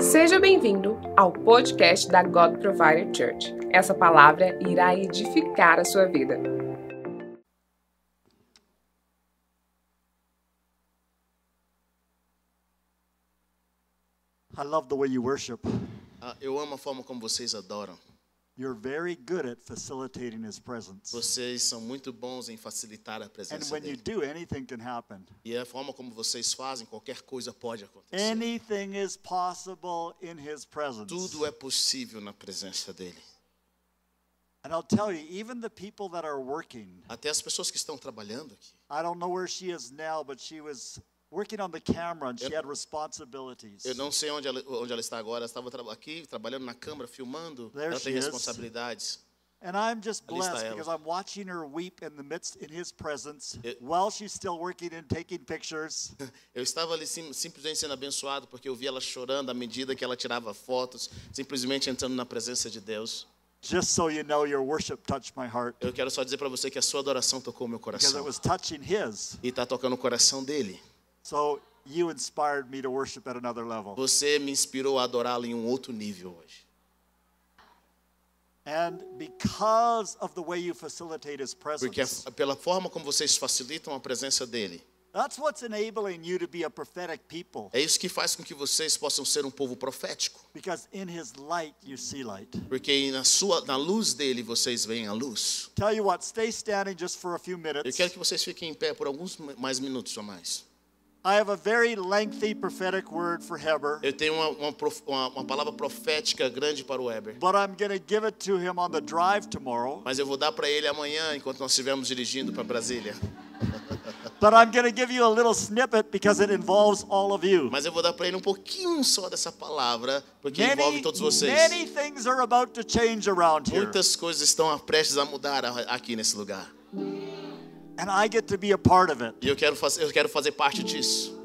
Seja bem-vindo ao podcast da God Provider Church. Essa palavra irá edificar a sua vida. I love the way you worship. Ah, eu amo a forma como vocês adoram. You're very good at facilitating His presence. Vocês são muito bons em facilitar a And presença when you dele. do, anything can happen. E a forma como vocês fazem, qualquer coisa pode acontecer. Anything is possible in His presence. Tudo é possível na presença dele. And I'll tell you, even the people that are working, Até as pessoas que estão trabalhando aqui. I don't know where she is now, but she was working on the camera and she Eu- had responsibilities. Eu não sei onde ela, onde ela está agora. Ela estava tra- aqui, trabalhando na câmera, filmando. There ela tem is. responsabilidades. And I'm just blessed because I'm watching her weep in the midst in His presence It- while she's still working and taking pictures. Eu estava ali sim, simplesmente sendo abençoado porque eu vi ela chorando à medida que ela tirava fotos, simplesmente entrando na presença de Deus. Just so you know, your worship touched my heart Eu quero só dizer para você que a sua adoração tocou meu because it coração. was touching His. E está tocando o coração dele. So you inspired me to worship at another level. Você me inspirou a adorá-lo em um outro nível hoje. And because of the way you facilitate his Porque presence, a- pela forma como vocês facilitam a presença dele, that's what's enabling you to be a prophetic people. é isso que faz com que vocês possam ser um povo profético. Because in his light you see light. Porque na sua na luz dele vocês veem a luz. Tell you what, stay standing just for a few Eu minutes. quero que vocês fiquem em pé por alguns mais minutos ou mais. Eu tenho uma, uma, uma- uma palavra profética grande para o Weber. but I'm going to give it to him on the drive tomorrow. Mas eu vou dar para ele amanhã, enquanto nós estivermos dirigindo para Brasília. But I'm going to give you a little snippet because it involves all of you. Mas eu vou dar para ele um pouquinho só dessa palavra, porque envolve Many, todos vocês. many things are about to change around here. Muitas coisas estão prestes a mudar aqui nesse lugar. And I get to be a part of it. E eu quero, fazer, eu quero fazer parte disso.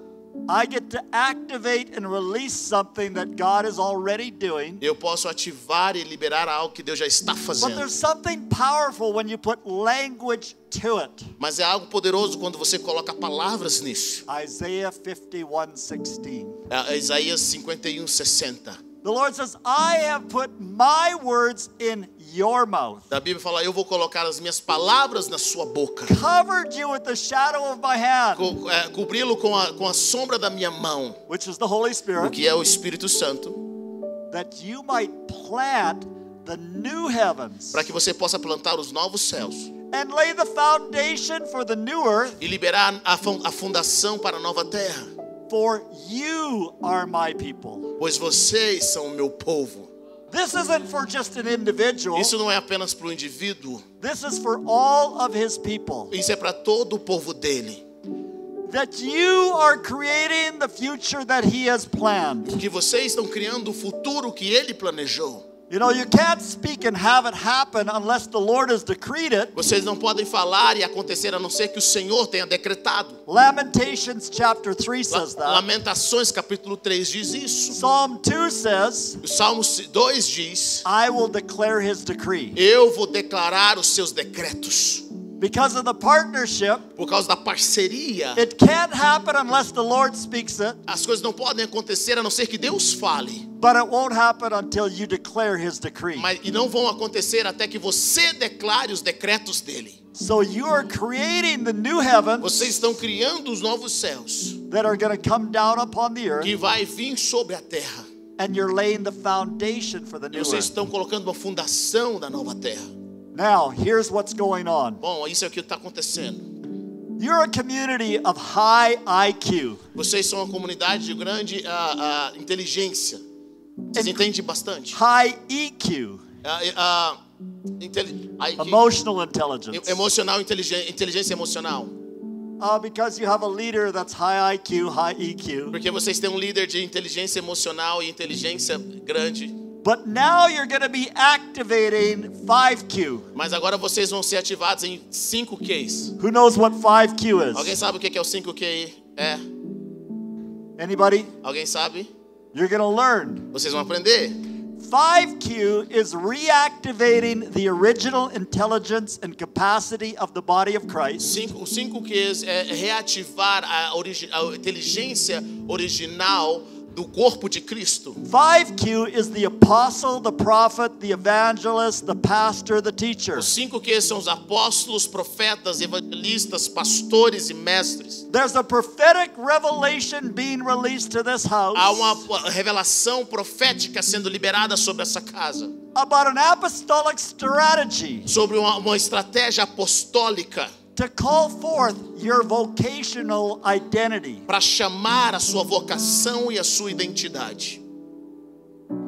I get to activate and release something that God is already doing. Eu posso ativar e liberar algo que Deus já está But fazendo. there's something powerful when you put language to it. Mas é algo poderoso quando você coloca palavras nisso. Isaiah 51:16. É Isaías 51, 60. The Lord says, "I have put my words in your mouth, Da Bíblia fala: Eu vou colocar as minhas palavras na sua boca. covered you with the shadow of my hand, Co- é, Cobri-lo com a, com a sombra da minha mão, which is the Holy o Spirit, que é o Espírito Santo, that you might plant the new heavens para que você possa plantar os novos céus and lay the foundation for the new earth, e liberar a a fundação para a nova terra. For you are my people." Pois vocês são o meu povo. This isn't for just an individual. Isso não é apenas para o indivíduo, This is for all of his people. isso é para todo o povo dele. That you are creating the future that he has planned. Que vocês estão criando o futuro que ele planejou. You know, you can't speak and have it happen unless the Lord has decreed it. Vocês não podem falar e acontecer a não ser que o Senhor tenha decretado. Lamentations chapter 3 La- says that. Lamentações capítulo 3 diz isso. Psalm 2 says, O Salmo 2 diz: I will declare his decree. Eu vou declarar os seus decretos. Because of the partnership, Por causa da parceria, it can't happen unless the Lord speaks it, as coisas não podem acontecer a não ser que Deus fale. but it won't happen until you declare his decree. Mas, e não vão acontecer até que você declare os decretos dele. So you are creating the new heavens Vocês estão criando os novos céus that are going to come down upon the earth. que vai vir sobre a terra. and you're laying the foundation for the E new vocês earth. estão colocando uma fundação da nova terra. Now, here's what's going on. Bom, isso é o que está acontecendo. You're a community of high IQ. Vocês são uma comunidade de grande ah, ah, inteligência. Vocês entendem bastante. high EQ, inteli- IQ, emotional intelligence. emocional, inteligen- inteligência emocional. Uh, because you have a leader that's high IQ, high EQ. Porque vocês têm um líder de inteligência emocional e inteligência grande. But now you're going to be activating 5Q. Mas agora vocês vão ser ativados em 5 Qs. Who knows what 5Q Alguém is? sabe o que é o 5 QI? É? Anybody? Alguém sabe? You're going to learn. Vocês vão aprender. 5Q is reactivating the original intelligence and capacity of the body of Christ. Cinco, os 5 Qs é reativar a, origi- a inteligência original do corpo de Cristo. 5Q is the apostle, the prophet, the evangelist, the pastor, the teacher. Os cinco que são os apóstolos, profetas, evangelistas, pastores e mestres. There's a prophetic revelation being released to this house Há uma revelação profética sendo liberada sobre essa casa, about an apostolic strategy sobre uma, uma estratégia apostólica to call forth your vocational identity. para chamar a sua vocação e a sua identidade.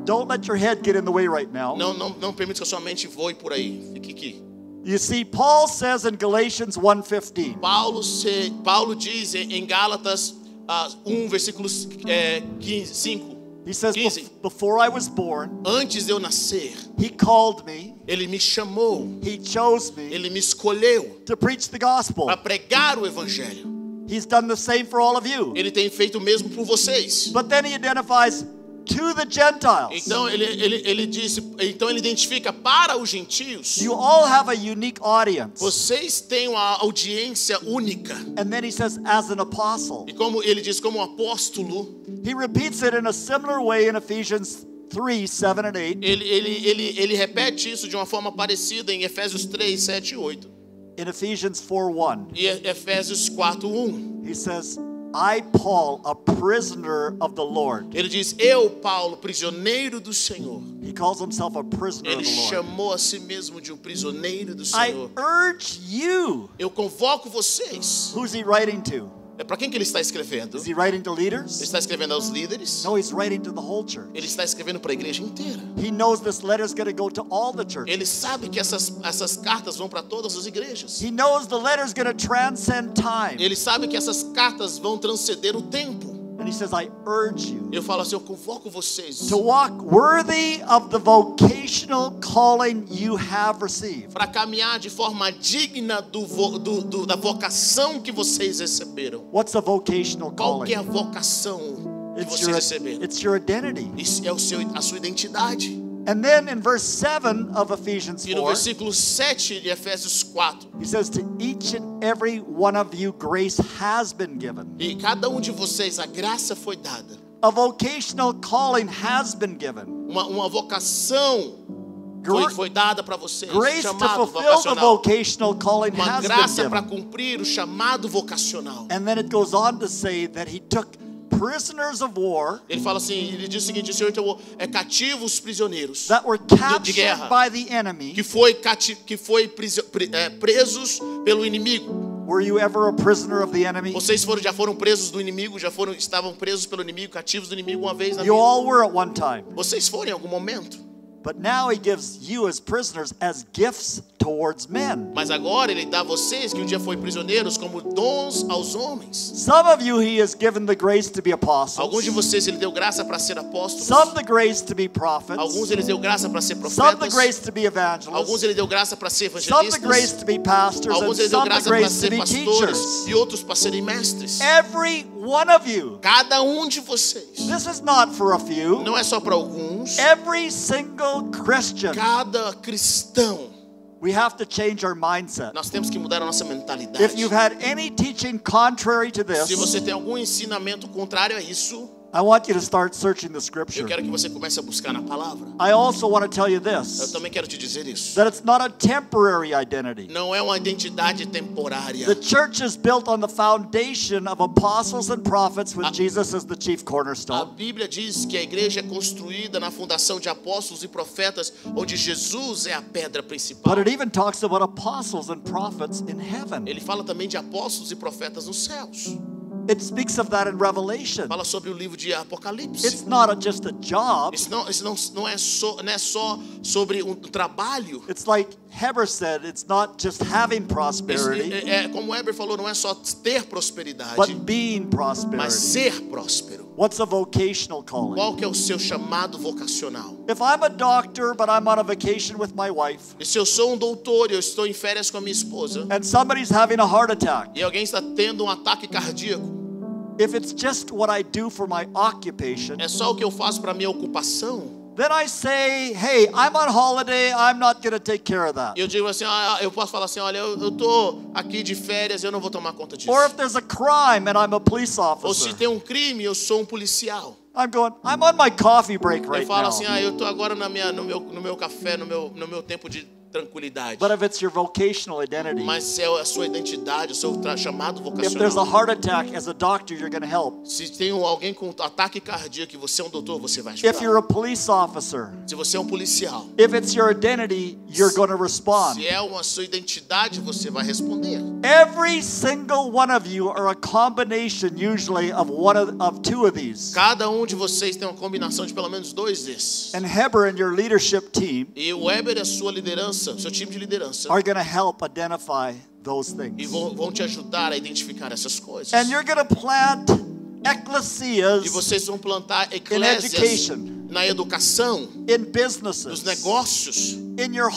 Don't let your head get in the way right now. Não, não, não permita que a sua mente voe por aí. Fique aqui. You see, Paul says in Galatians 1:15, Paulo, se, Paulo diz em Gálatas ah, 1, versículo é, 15, 5. he says, 15. "Bef- Before I was born, Antes de eu nascer, he called me, ele me chamou, he chose me ele me escolheu to preach the gospel. para pregar o evangelho. He's done the same for all of you. Ele tem feito o mesmo por vocês. But then he identifies to the Gentiles. Então ele, ele, ele disse, então ele identifica para os gentios. You all have a unique audience. Vocês têm uma audiência única. And then he says, as an apostle. E como ele diz, como apóstolo, He repeats it in a similar way in Ephesians 3 7 and 8. ele, ele, ele, ele repete isso de uma forma parecida em Efésios 3, 7 e 8. In Ephesians 4 1, E Efésios 4, 1. he says, I, Paul, a prisoner of the Lord. Ele diz: Eu, Paulo, prisioneiro do Senhor. He calls himself a prisoner Ele of the Lord. chamou a si mesmo de um prisioneiro do I Senhor. urge you. Eu convoco vocês. Who's he writing to? É para quem que ele está escrevendo? Is Ele he writing to leaders? está escrevendo aos líderes? No, he's writing to the whole church. Ele está escrevendo para a igreja inteira. He knows this letter is going to go to all the churches. Ele sabe que essas, essas cartas vão para todas as igrejas. He knows the letter is going to transcend time. Ele sabe que essas cartas vão transcender o tempo. And he says, I urge you Eu falo assim: eu convoco vocês to walk worthy of the vocational calling you have received. para caminhar de forma digna do, vo- do- do- da vocação que vocês receberam. What's a vocational Qual que é a calling? vocação que It's vocês your, receberam? it's your identity. Isso é o seu, a sua identidade. And then in verse 7 of Ephesians E no 4, versículo 7 de Efésios 4, he says, To each and every one of you, grace has been given. e cada um de vocês a graça foi dada. A vocational calling has been given. Uma, uma vocação foi, foi dada para vocês. Grace to chamado fulfill the vocacional. vocational calling Uma has graça para given. cumprir o chamado vocacional. And then it goes on to say that he took prisoners of war Ele fala assim, ele diz o seguinte, o Senhor então é cativo os prisioneiros that were de captured guerra. by the enemy. que foi cati que foi pre- é, presos pelo inimigo. Were you ever a prisoner of the enemy? Vocês foram já foram presos do inimigo, já foram estavam presos pelo inimigo, cativos do inimigo uma vez na You vida. all were at one time. Vocês foram em algum momento. But now he gives you as prisoners as gifts towards men. Mas agora ele dá a vocês que um dia foi prisioneiros como dons aos homens. Some of you he has given the grace to be apostles. Alguns de vocês ele deu graça para ser apóstolos. Some the grace to be prophets. Alguns ele deu graça para ser Some the profetas. grace to be Alguns evangelists. ele deu graça para ser Some the grace evangelistas. to be pastors. Alguns ele deu graça para ser pastores e outros para serem mestres. Every one of you. Cada um de vocês. This is not for a few. Não é só para alguns. Every single Christian. Cada cristão. We have to change our mindset. Nós temos que mudar a nossa mentalidade. If you've had any teaching contrary to this, Se você tem algum ensinamento contrário a isso, I want you to start searching the eu scripture. quero que você comece a buscar na palavra. I also want to tell you Eu this também quero te dizer isso. that it's not a temporary identity. Não é uma identidade temporária. The church is built on the foundation of apostles and prophets with Jesus as the chief A cornerstone. Bíblia diz que a igreja é construída na fundação de apóstolos e profetas, onde Jesus é a pedra principal. But it even talks about apostles and prophets in heaven. Ele fala também de apóstolos e profetas nos céus. It speaks of that in Revelation. Fala sobre o livro de Apocalipse. It's not just a job. Isso não, isso não, não, é só, não é só sobre um trabalho. It's like Heber said, it's not just having prosperity, é, é, como o Weber falou, não é só ter prosperidade, but being mas prosperity. ser próspero. What's a vocational calling? Qual que é o seu chamado vocacional? If I'm a doctor, but I'm on a vacation with my wife, E se eu sou um doutor e eu estou em férias com a minha esposa, and somebody's having a heart attack, e alguém está tendo um ataque cardíaco, if it's just what I do for my occupation, é só o que eu faço para minha ocupação? Then I say, hey, I'm on holiday, I'm not going to take care of that. Eu digo assim, ah, eu posso falar assim, olha, eu, eu tô aqui de férias, eu não vou tomar conta disso. Or if there's a crime and I'm a police Ou officer, se tem um crime, eu sou um policial. I'm going, I'm on my coffee break Eu right falo now. assim, ah, eu tô agora na minha, no, meu, no meu café, no meu, no meu tempo de tranquilidade. But if it's your vocational identity, Mas se é a sua identidade, o seu chamado if there's a vocacional. heart attack, as a doctor, you're going to help. Se tem alguém com ataque cardíaco e você é um doutor, você vai If ajudar. you're a police officer, Se você é um policial, if it's your identity, you're going to respond. se é uma sua identidade, você vai responder. Every single one of you are a combination, usually, of one of, of two of these. Cada um de vocês tem uma combinação de pelo menos dois desses. And Heber and your leadership team E Weber a sua liderança, seu time de liderança, are going to help identify those e things. vão, vão te ajudar a identificar essas coisas. And you're going to plant E ecclesias vocês vão plantar eclésias education. na educação, in nos businesses, negócios, in your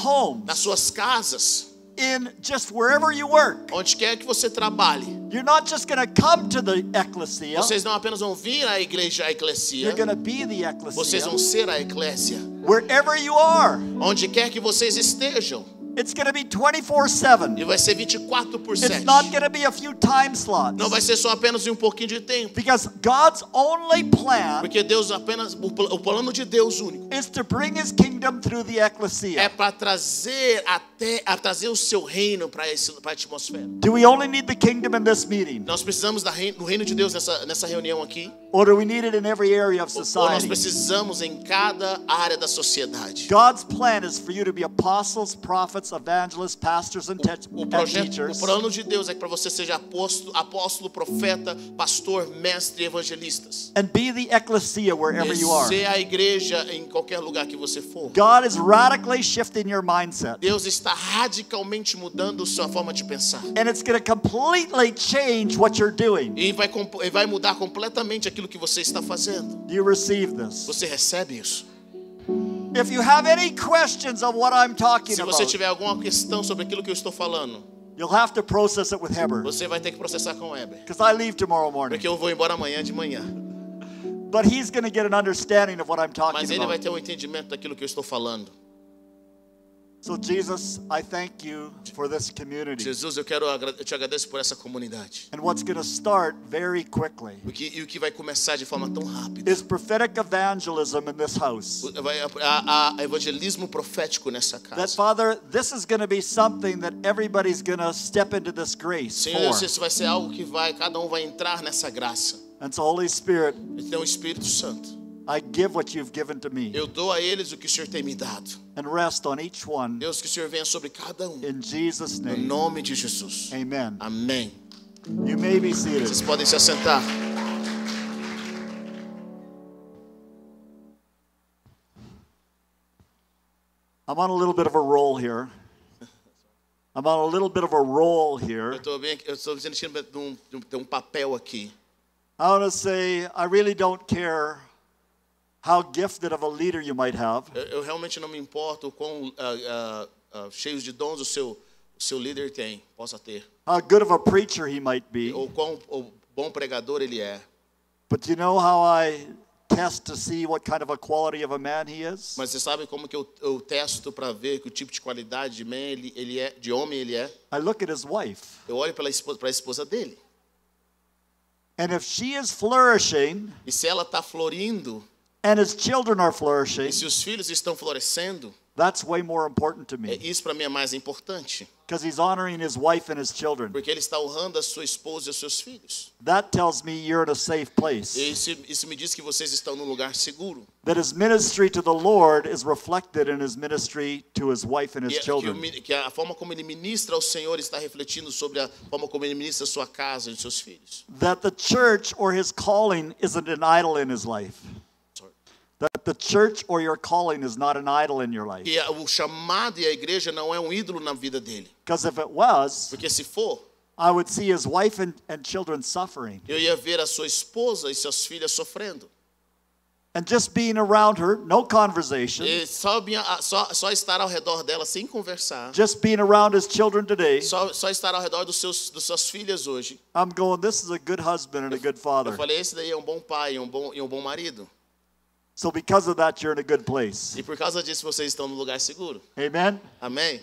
nas suas casas, in just wherever you work. onde quer que você trabalhe. You're not just going to come to the ecclesia, Vocês não apenas vão vir à igreja, à eclesia, you're going to be the vocês ecclesia vão ser a eclésia. wherever you are. Onde quer que vocês estejam. It's going to be 24 7. E vai ser 24 por 7. It's not going to be a few time slots. Não vai ser só apenas um pouquinho de tempo. Because God's only plan Porque Deus apenas, o pl- o plano de Deus único is to bring his kingdom through the é ecclesia. para trazer até a trazer o seu reino para esse para a atmosfera. Do we only need the kingdom in this meeting? Nós precisamos da reino, do reino de Deus nessa nessa reunião aqui, Or do we need it in every area of ou nós society? precisamos em cada área da sociedade. God's plan is for you to be apostles, prophets, evangelists, pastors, and, O and projeto, o teachers. plano de Deus é que para você seja apóstolo, apóstolo, profeta, pastor, mestre evangelistas. And be the ecclesia wherever you are. ser a igreja em qualquer lugar que você for. God is radically shifting your mindset. Deus está radicalmente mudando sua forma de pensar. And it's going to completely change what you're doing. E vai, e vai mudar completamente aquilo que você está fazendo. Do you receive this? Você recebe isso? If you have any questions of what I'm talking Se você about, tiver alguma questão sobre aquilo que eu estou falando, you'll have to process it with Heber. você vai ter que processar com o Weber. Because I leave tomorrow morning. Porque eu vou embora amanhã de manhã. But he's going to get an understanding of what I'm talking Mas ele vai about. ter um entendimento daquilo que eu estou falando. So, Jesus, I thank you for this community. Jesus, eu quero eu te agradeço por essa comunidade. And what's going to start very quickly O que, e o que vai começar de forma tão rápida. is prophetic evangelism in this house. Vai, a, a evangelismo profético nessa casa. That. Father, this is going to be something that everybody's going to step into this grace Senhor, for. isso vai ser algo que vai, cada um vai entrar nessa graça. And so, Holy Spirit, Então, o Espírito Santo, I give what you've given to me eu dou a eles o que o Senhor tem me dado. and rest on each one Deus, que o Senhor venha sobre cada um. in Jesus' name. No nome de Jesus. Amen. Amém. You may be seated. Vocês podem se assentar. I'm on a little bit of a roll here. I'm on a little bit of a roll here. Eu estou bem, eu estou sentindo um- um papel aqui. I want to say I really don't care how gifted of a leader you might have. Eu, eu realmente não me importo quão ah, ah, ah, cheios de dons o seu, o seu líder tem, possa ter. how good of a preacher he might be. Ou quão ou bom pregador ele é. But you know how I test to see what kind of a quality of a man he is? Mas você sabe como que eu, eu testo para ver que o tipo de qualidade de, man ele, ele é, de homem ele é? I look at his wife. Eu olho para a esposa, para a esposa dele. And if she is flourishing E se ela está florindo, and his children are flourishing, e se os filhos estão florescendo, that's way more important to me isso para mim é mais importante. because he's honoring his wife and his children. Porque ele está honrando a sua esposa e os seus filhos. That tells me you're in a safe place. Isso, isso me diz que vocês estão num lugar seguro. That his ministry to the Lord is reflected in his ministry to his wife and his que, children. mi- que a forma como ele ministra ao Senhor está refletindo sobre a forma como ele ministra a sua casa e os seus filhos. That the church or his calling isn't an idol in his life. The church or your calling is not an idol in your life. A- o chamado e a igreja não é um ídolo na vida dele. Because if it was, Porque se for, I would see his wife and, and children suffering. eu ia ver a sua esposa e suas filhas sofrendo. And just being around her, no conversation, E só, só, só estar ao redor dela sem conversar, just being around his children today, só, só estar ao redor dos seus, dos suas filhas hoje. I'm going, this is a good husband and a good Eu father. falei, esse daí é um bom pai e um bom, e um bom marido. So because of that, you're in a good place. E por causa disso vocês estão no lugar seguro. Amen? Amém?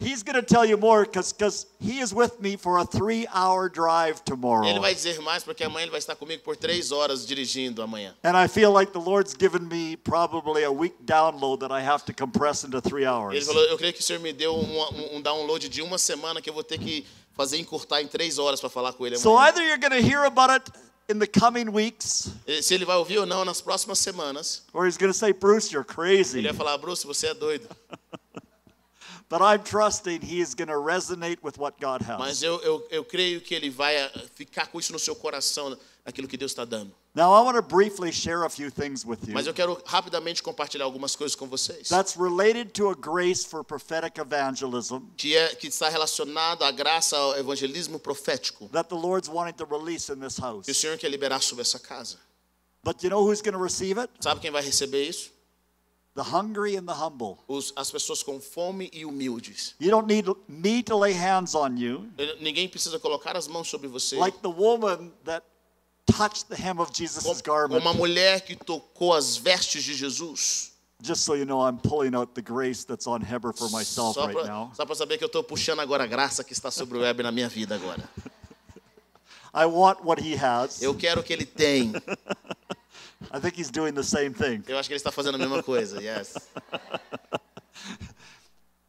He's going to tell you more because he is with me for a three hour drive tomorrow. Ele vai dizer mais porque amanhã ele vai estar comigo por três horas dirigindo amanhã. And I feel like the Lord's given me probably a week download that I have to compress into three Ele hours. falou, eu creio que o Senhor me deu um, um download de uma semana que eu vou ter que fazer encurtar em três horas para falar com ele So either you're going to hear about it in the coming weeks, Se ele vai ouvir ou não nas próximas semanas, or he's going to say, Bruce, you're ele crazy. vai falar, Bruce, você é doido. But I'm trusting he is going to resonate with what God has. Mas eu, eu, eu creio que ele vai eh, ficar com isso no seu coração, aquilo que Deus está dando. Now, I want to briefly share a few things with you. Mas eu quero rapidamente compartilhar algumas coisas com vocês. That's related to a grace for prophetic evangelism Que, é, que está relacionado à graça ao evangelismo profético. that the Lord's wanting to release in this house. Que o Senhor quer liberar sobre essa casa. But you know who's going to receive it? Sabe quem vai receber isso? The hungry and the humble. Os, as pessoas com fome e humildes. You don't need me to lay hands on you. Ninguém precisa colocar as mãos sobre você. Like the woman that touched the hem of Jesus' Como garment. uma mulher que tocou as vestes de Jesus. Just so you know, I'm pulling out the grace that's on Heber for myself Só right now. para saber que eu estou puxando agora a graça que está sobre o web na minha vida agora. I want what he has. Eu quero o que ele tem. I think he's doing the same thing. Eu acho que ele está fazendo a mesma coisa. Yes.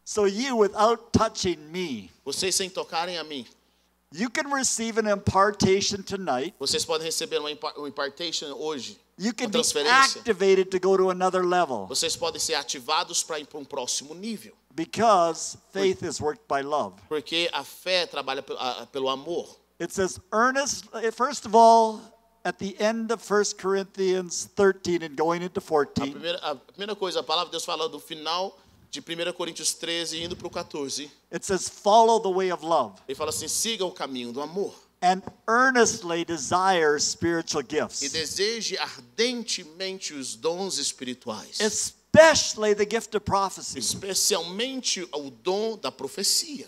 So you, without touching me, Vocês sem tocarem a mim, you can receive an impartation tonight. vocês podem receber uma um impartation hoje. You can be activated to go to another level Vocês podem ser ativados para ir para um próximo nível. because faith is worked by love. Porque a fé trabalha pelo, a- amor. It says earnest, first of all, at the end of 1 Corinthians 13 and going into A 14, primeira, a primeira coisa, a palavra de Deus fala do final de 1 Coríntios 13 indo para o 14. it says, follow the way of love Ele fala assim: siga o caminho do amor. and earnestly desire spiritual E gifts, deseje ardentemente os dons espirituais. especially the gift of prophecy, Especialmente o dom da profecia.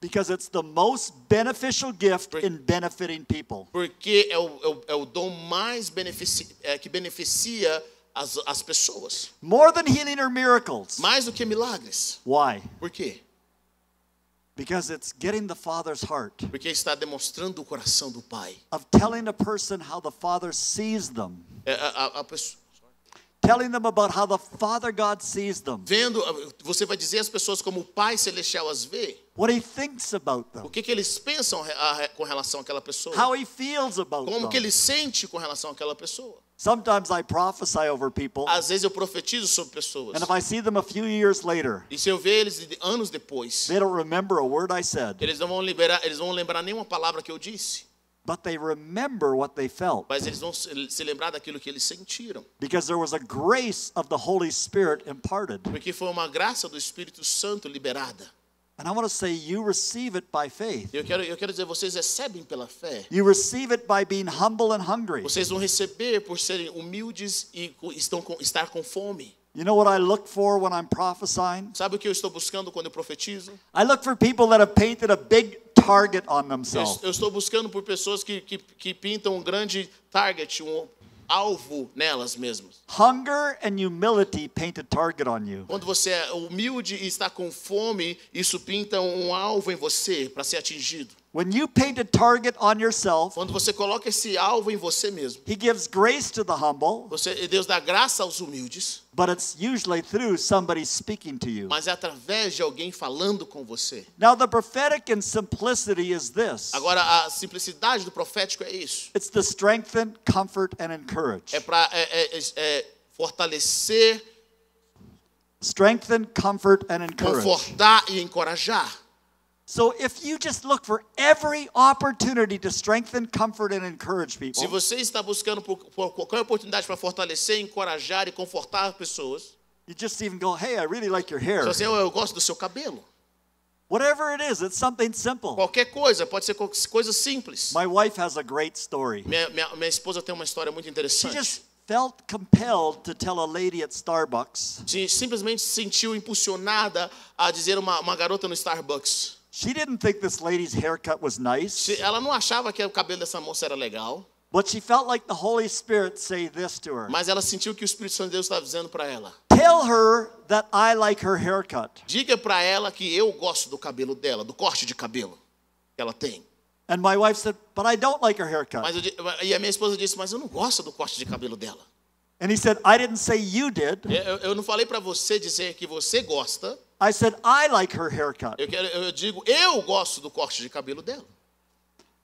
because it's the most beneficial gift in benefiting people. Porque é o, é o, é o dom mais benefici, é, que beneficia as, as pessoas. More than healing or miracles. Mais do que milagres. Why? Por quê? Because it's getting the Father's heart Porque está demonstrando o coração do Pai. of telling a person how the Father sees them, É, a, a- a pessoa- telling them about how the Father God sees them, vendo, você vai dizer às pessoas como o Pai Celestial as vê. what He thinks about O them, que, que eles pensam a- a- com relação àquela pessoa. how He feels about Como que them. ele sente com relação àquela pessoa. Sometimes I prophesy over people, Às vezes eu profetizo sobre pessoas. and if I see them a few years later, E se eu ver eles anos depois, they don't remember a word I said, eles não vão liberar, eles não vão lembrar nenhuma palavra que eu disse, but they remember what they felt mas eles vão se lembrar daquilo que eles sentiram, because there was a grace of the Holy Spirit imparted. porque foi uma graça do Espírito Santo liberada. And I want to say, you receive it by faith. Eu quero, eu quero dizer, vocês recebem pela fé. You receive it by being humble and hungry. Vocês vão receber por serem humildes e estão com, estar com fome. You know what I look for when I'm prophesying? Sabe o que eu estou buscando quando eu profetizo? I look for people that have painted a big target on Eu, themselves. eu estou buscando por pessoas que, que, que pintam um grande target, um alvo nelas mesmas. Hunger and humility paint a target on you. Quando você é humilde e está com fome, isso pinta um alvo em você para ser atingido. When you paint a target on yourself, Quando você coloca esse alvo em você mesmo, He gives grace to the humble, você, Deus dá graça aos humildes, but it's usually through somebody speaking to you. mas é através de alguém falando com você. Now, the prophetic in simplicity is this Agora, a simplicidade do profético é isso. it's to strengthen, comfort, and encourage. É para é, é, é fortalecer, Strengthen, comfort, and encourage. confortar e encorajar. So, if you just look for every opportunity to strengthen, comfort, and encourage people, Se você está buscando por, por qualquer oportunidade para fortalecer, encorajar e confortar pessoas, you just even go, hey, I really like your hair. você, "Oh, eu gosto do seu cabelo. Whatever it is, it's something simple. Qualquer coisa, pode ser co- coisa simples. My wife has a great story. Minha, minha, minha esposa tem uma história muito She interessante. just felt compelled to tell a lady at Starbucks. Simplesmente se sentiu impulsionada a dizer uma, uma garota no Starbucks. She didn't think this lady's haircut was nice. Ela não achava que o cabelo dessa moça era legal. But she felt like the Holy Spirit say this to her. Mas ela sentiu que o Espírito Santo de Deus estava dizendo para ela: Tell her that I like her haircut. diga para ela que eu gosto do cabelo dela, do corte de cabelo que ela tem. And my wife said, But I don't like her haircut. Mas eu e a minha esposa disse: Mas eu não gosto do corte de cabelo dela. And he said, I didn't say you did. Eu- eu não falei para você dizer que você gosta. I said, I like her haircut. Eu, quero, eu digo: Eu gosto do corte de cabelo dela.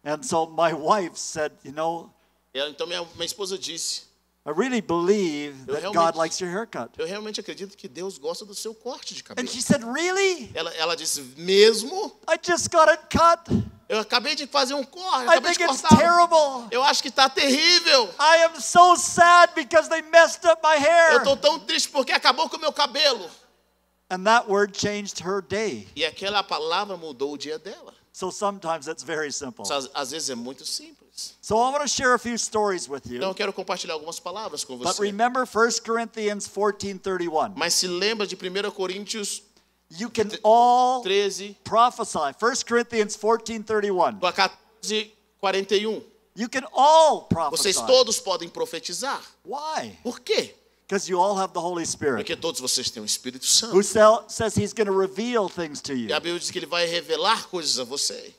And so my wife said, You know, Então minha, minha esposa disse: I really believe Eu that God likes your haircut. Eu realmente acredito que Deus gosta do seu corte de cabelo. And she said, Really? Ela, ela disse: Mesmo? I just got it cut. Eu acabei de fazer um corte, eu I acabei de think it's terrible. Eu acho que está terrível. I am so sad because they messed up my Eu hair. estou tão triste porque acabou com o meu cabelo. And that word changed her day. E aquela palavra mudou o dia dela. So sometimes it's very simple. Às, às vezes é muito simples. So I want to share a few stories with Então eu you. quero compartilhar algumas palavras com But você. remember 1 Corinthians 14:31. Mas se lembra de 1 Coríntios You can all 13, prophesy. 1 Corinthians 14:31. 14, 41. You can all prophesy. Vocês todos podem profetizar. Why? Por quê? Because you all have the Holy Spirit. Porque todos vocês têm o Espírito Santo. Who says he's going to reveal things to you. E a Bíblia diz que ele vai revelar coisas a você.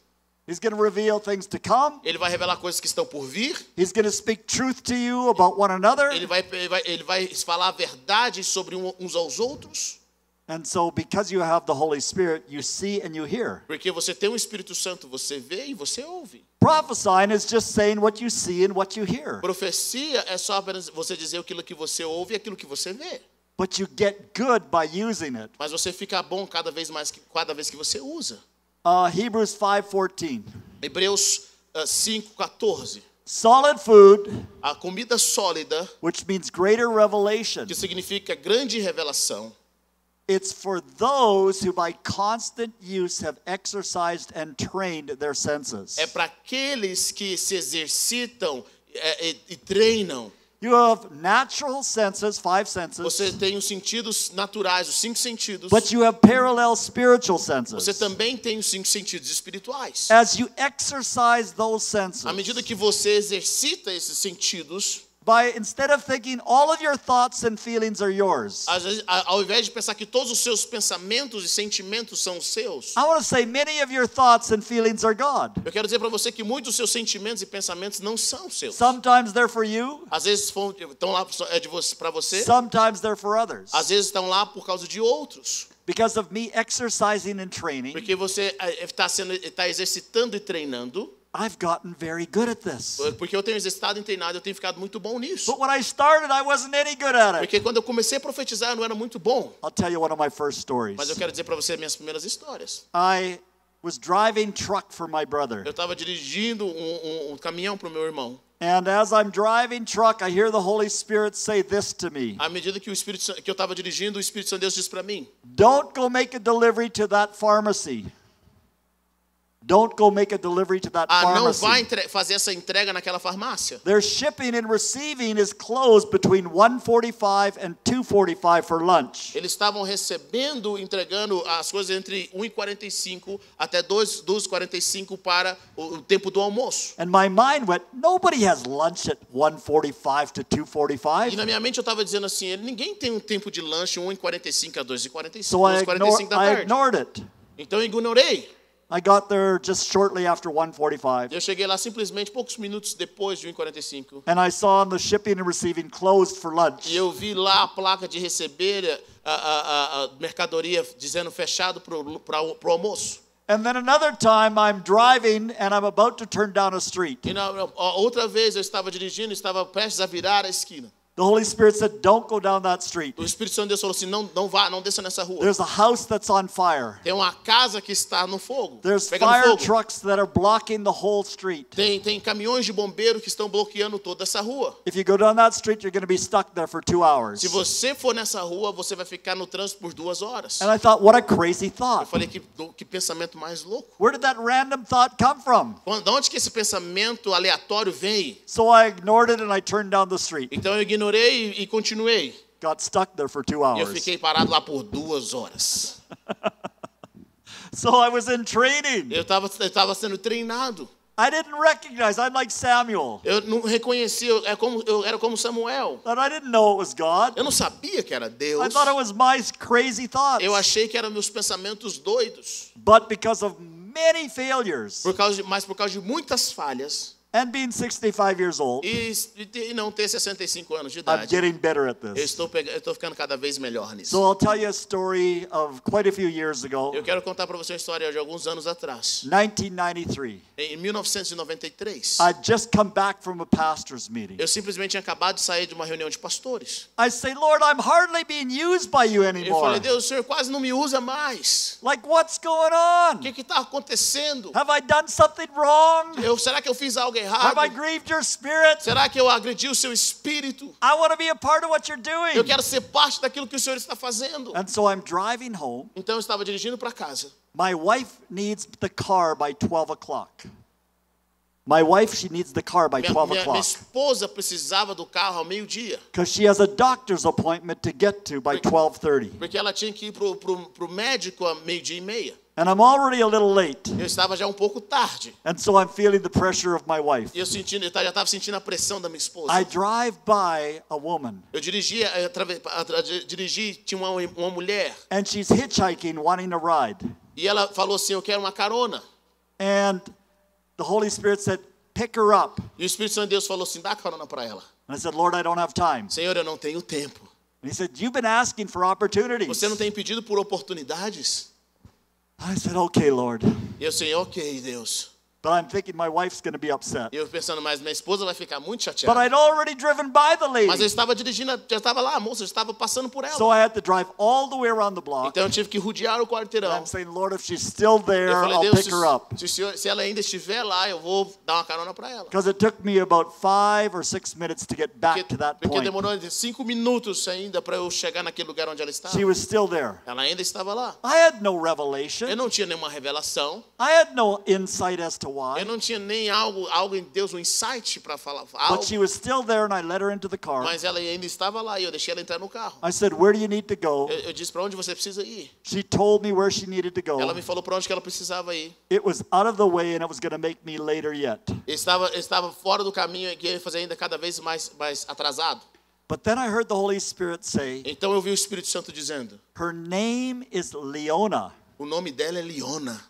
He's going to reveal things to come. Ele vai revelar coisas que estão por vir. He's going to speak truth to you about one another. Ele vai, ele vai, ele vai falar a verdade sobre uns aos outros. And so because you have the Holy Spirit, you see and you hear. Porque você tem o Espírito Santo, você vê e você ouve. Prophesying is just saying what you see and what you hear. Profecia é só apenas você dizer aquilo que você ouve e aquilo que você vê. But you get good by using it. Mas você fica bom cada vez mais que cada vez que você usa. Uh, Hebrews 5:14. Hebreus ah, 5:14. Solid food, A comida sólida, which means greater revelation. que significa grande revelação, It's for those who by constant use have exercised and trained their senses. é para aqueles que se exercitam é, e, e treinam. You have natural senses, five senses, Você tem os sentidos naturais, os cinco sentidos. but you have parallel spiritual Você senses. também tem os cinco sentidos espirituais. As you exercise those senses, À medida que você exercita esses sentidos, by instead of thinking all of your thoughts and feelings are yours, vezes, ao invés de pensar que todos os seus pensamentos e sentimentos são seus, I want to say many of your thoughts and feelings are God. eu quero dizer para você que muitos dos seus sentimentos e pensamentos não são seus. Sometimes they're for you, Às vezes estão lá é de você para você, sometimes they're for others. às vezes estão lá por causa de outros, Because of me exercising and training, porque você está sendo está exercitando e treinando, I've gotten very good at this. porque eu tenho exercitado e treinado, eu tenho ficado muito bom nisso. But when I started, I wasn't any good at it. Porque quando eu comecei a profetizar, eu não era muito bom. I'll tell you one of my first stories. Mas eu quero dizer para você minhas primeiras histórias. I was driving truck for my brother. Eu estava dirigindo um, um- um caminhão para o meu irmão. And as I'm driving truck, I hear the Holy Spirit say this to me. À medida que o Espírito que eu estava dirigindo, o Espírito Santo de Deus disse para mim: Don't go make a delivery to that pharmacy. Don't go make a delivery to that Ah, não vai fazer essa entrega naquela farmácia. Their shipping and receiving is closed between 1:45 and 2:45 for lunch. Eles estavam recebendo, entregando as coisas entre 1h45 até 2 2h45 para o, tempo do almoço. And my mind went, nobody has lunch at 1:45 to E 2:45. na minha mente eu estava dizendo assim: ninguém tem um tempo de lanche 1h45 a 2h45, So I, 2h45 ignore, da I tarde. ignored it. Então eu ignorei. I got there just shortly after 1:45. Eu cheguei lá simplesmente poucos minutos depois de 1h45. And I saw the shipping and receiving closed for lunch. E eu vi lá a placa de receber a, a- a- a mercadoria dizendo fechado para o almoço. And then another time I'm driving and I'm about to turn down a street. E na, outra vez eu estava dirigindo, estava prestes a virar a esquina. The Holy Spirit said, "Don't go down that street. O Espírito Santo de Deus falou assim: não, não vá, não desça nessa rua. There's a house that's on fire. Tem uma casa que está no fogo, There's fire fogo. trucks that are blocking the whole street. Tem, tem caminhões de bombeiro que estão bloqueando toda essa rua. If you go down that street, you're going to be stuck there for 2 hours." Se você for nessa rua, você vai ficar no trânsito por duas horas. And I thought, "What a crazy Eu thought. falei que, que pensamento mais louco. Where did that random thought come from?" De onde que esse pensamento aleatório vem? So I ignored it and I turned down the street. Então eu ignorei e, e continuei. Got stuck there for 2 E eu hours. fiquei parado lá por duas horas. So I was in training. Eu estava sendo treinado. I didn't recognize. I'm like Samuel. Eu não reconhecia, eu, é como, eu era como Samuel. But I didn't know it was God. Eu não sabia que era Deus. I thought it was my crazy thoughts. Eu achei que eram meus pensamentos doidos. But because of many failures Por causa de, mas por causa de muitas falhas and being 65 years old, e, e não ter 65 anos de I'm idade, getting better at eu this. estou, pega- eu estou ficando cada vez melhor So nisso. I'll tell you a story of quite a few years ago, Eu quero contar para você uma história de alguns anos atrás. 1993. Em 1993, I'd just come back from a pastor's meeting. eu simplesmente tinha acabado de sair de uma reunião de pastores. I say, Lord, I'm hardly being used by you Eu anymore. falei, Deus, o Senhor quase não me usa mais. Like, what's going O on? que está acontecendo? Have I done something wrong? Eu, será que eu fiz algo Have errado? I grieved your spirit? Será que eu agredi o seu espírito? I want to be a part of what you're Eu doing. quero ser parte daquilo que o Senhor está fazendo. And so I'm driving home. Então eu estava dirigindo para casa. My wife needs the car by 12 o'clock. My wife, she needs the car by Minha, 12 minha- minha o'clock esposa precisava do carro ao meio-dia, because she has a doctor's appointment to get to by 12:30. porque ela tinha que ir pro, pro, pro médico a meio-dia e meia. And I'm already a little late. Eu estava já um pouco tarde. And so I'm feeling the pressure of my wife. E eu sentindo, eu já estava sentindo a pressão da minha esposa. I drive by a woman Eu dirigia, eu dirigi, tinha uma, uma mulher and she's hitchhiking wanting a ride. e ela falou assim: "Eu quero uma carona". And the Holy Spirit said, "Pick her up." E o Espírito Santo de Deus falou assim: "Dá carona para ela". And I said, "Lord, I don't have time." Senhor, eu não tenho tempo. And he said, "You've been asking for opportunities." Você não tem pedido por oportunidades? I said, "Okay, Lord." E eu sei, ok, Deus. But I'm thinking my wife's going to be upset. Eu pensando, mas minha esposa vai ficar muito But. I'd already driven by the lady. Mas eu estava dirigindo, já estava lá, a moça já estava passando por ela. So I had to drive all the way around the block. Então eu tive que rodear o And quarteirão. I'm saying, Lord, if she's still there, Eu falei, I'll Deus, pick se, her up. se, senhor- se ela ainda estiver lá, eu vou dar uma carona para ela. Because it took me about five or six minutes to get back Porque, to that porque point. demorou cinco minutos ainda para eu chegar naquele lugar onde ela estava. She was still there. Ela ainda estava lá. I had no revelation. Eu não tinha nenhuma revelação. I had no insight as to Eu não tinha nem algo, algo em Deus, um insight para falar algo. But she was still there, and I let her into the car. Mas ela ainda estava lá e eu deixei ela entrar no carro. I said, Where do you need to go? Eu, eu disse para onde você precisa ir. She told me where she needed to Ela go. me falou para onde que ela precisava ir. It was out of the way, and it was going to make me later yet. Estava, estava fora do caminho e ia fazer ainda cada vez mais, mais atrasado. But then I heard the Holy Spirit say, Então eu vi o Espírito Santo dizendo: Her name is Leona. o nome dela é Liona.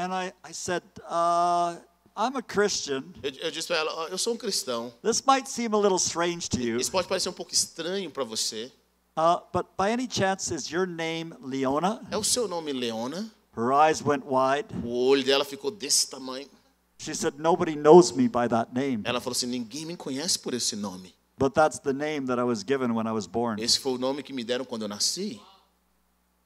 And I, I said, uh, I'm a Christian. Eu, eu disse para ela: "Ó, eu sou um cristão. This might seem a little strange to you, Isso pode parecer um pouco estranho para você. uh, but by any chance, is your name Leona? É o seu nome Leona? Her eyes went wide. O olho dela ficou desse tamanho. She said, Nobody knows me by that name. Ela falou assim: ninguém me conhece por esse nome. But that's the name that I was given when I was born. Esse foi o nome que me deram quando eu nasci.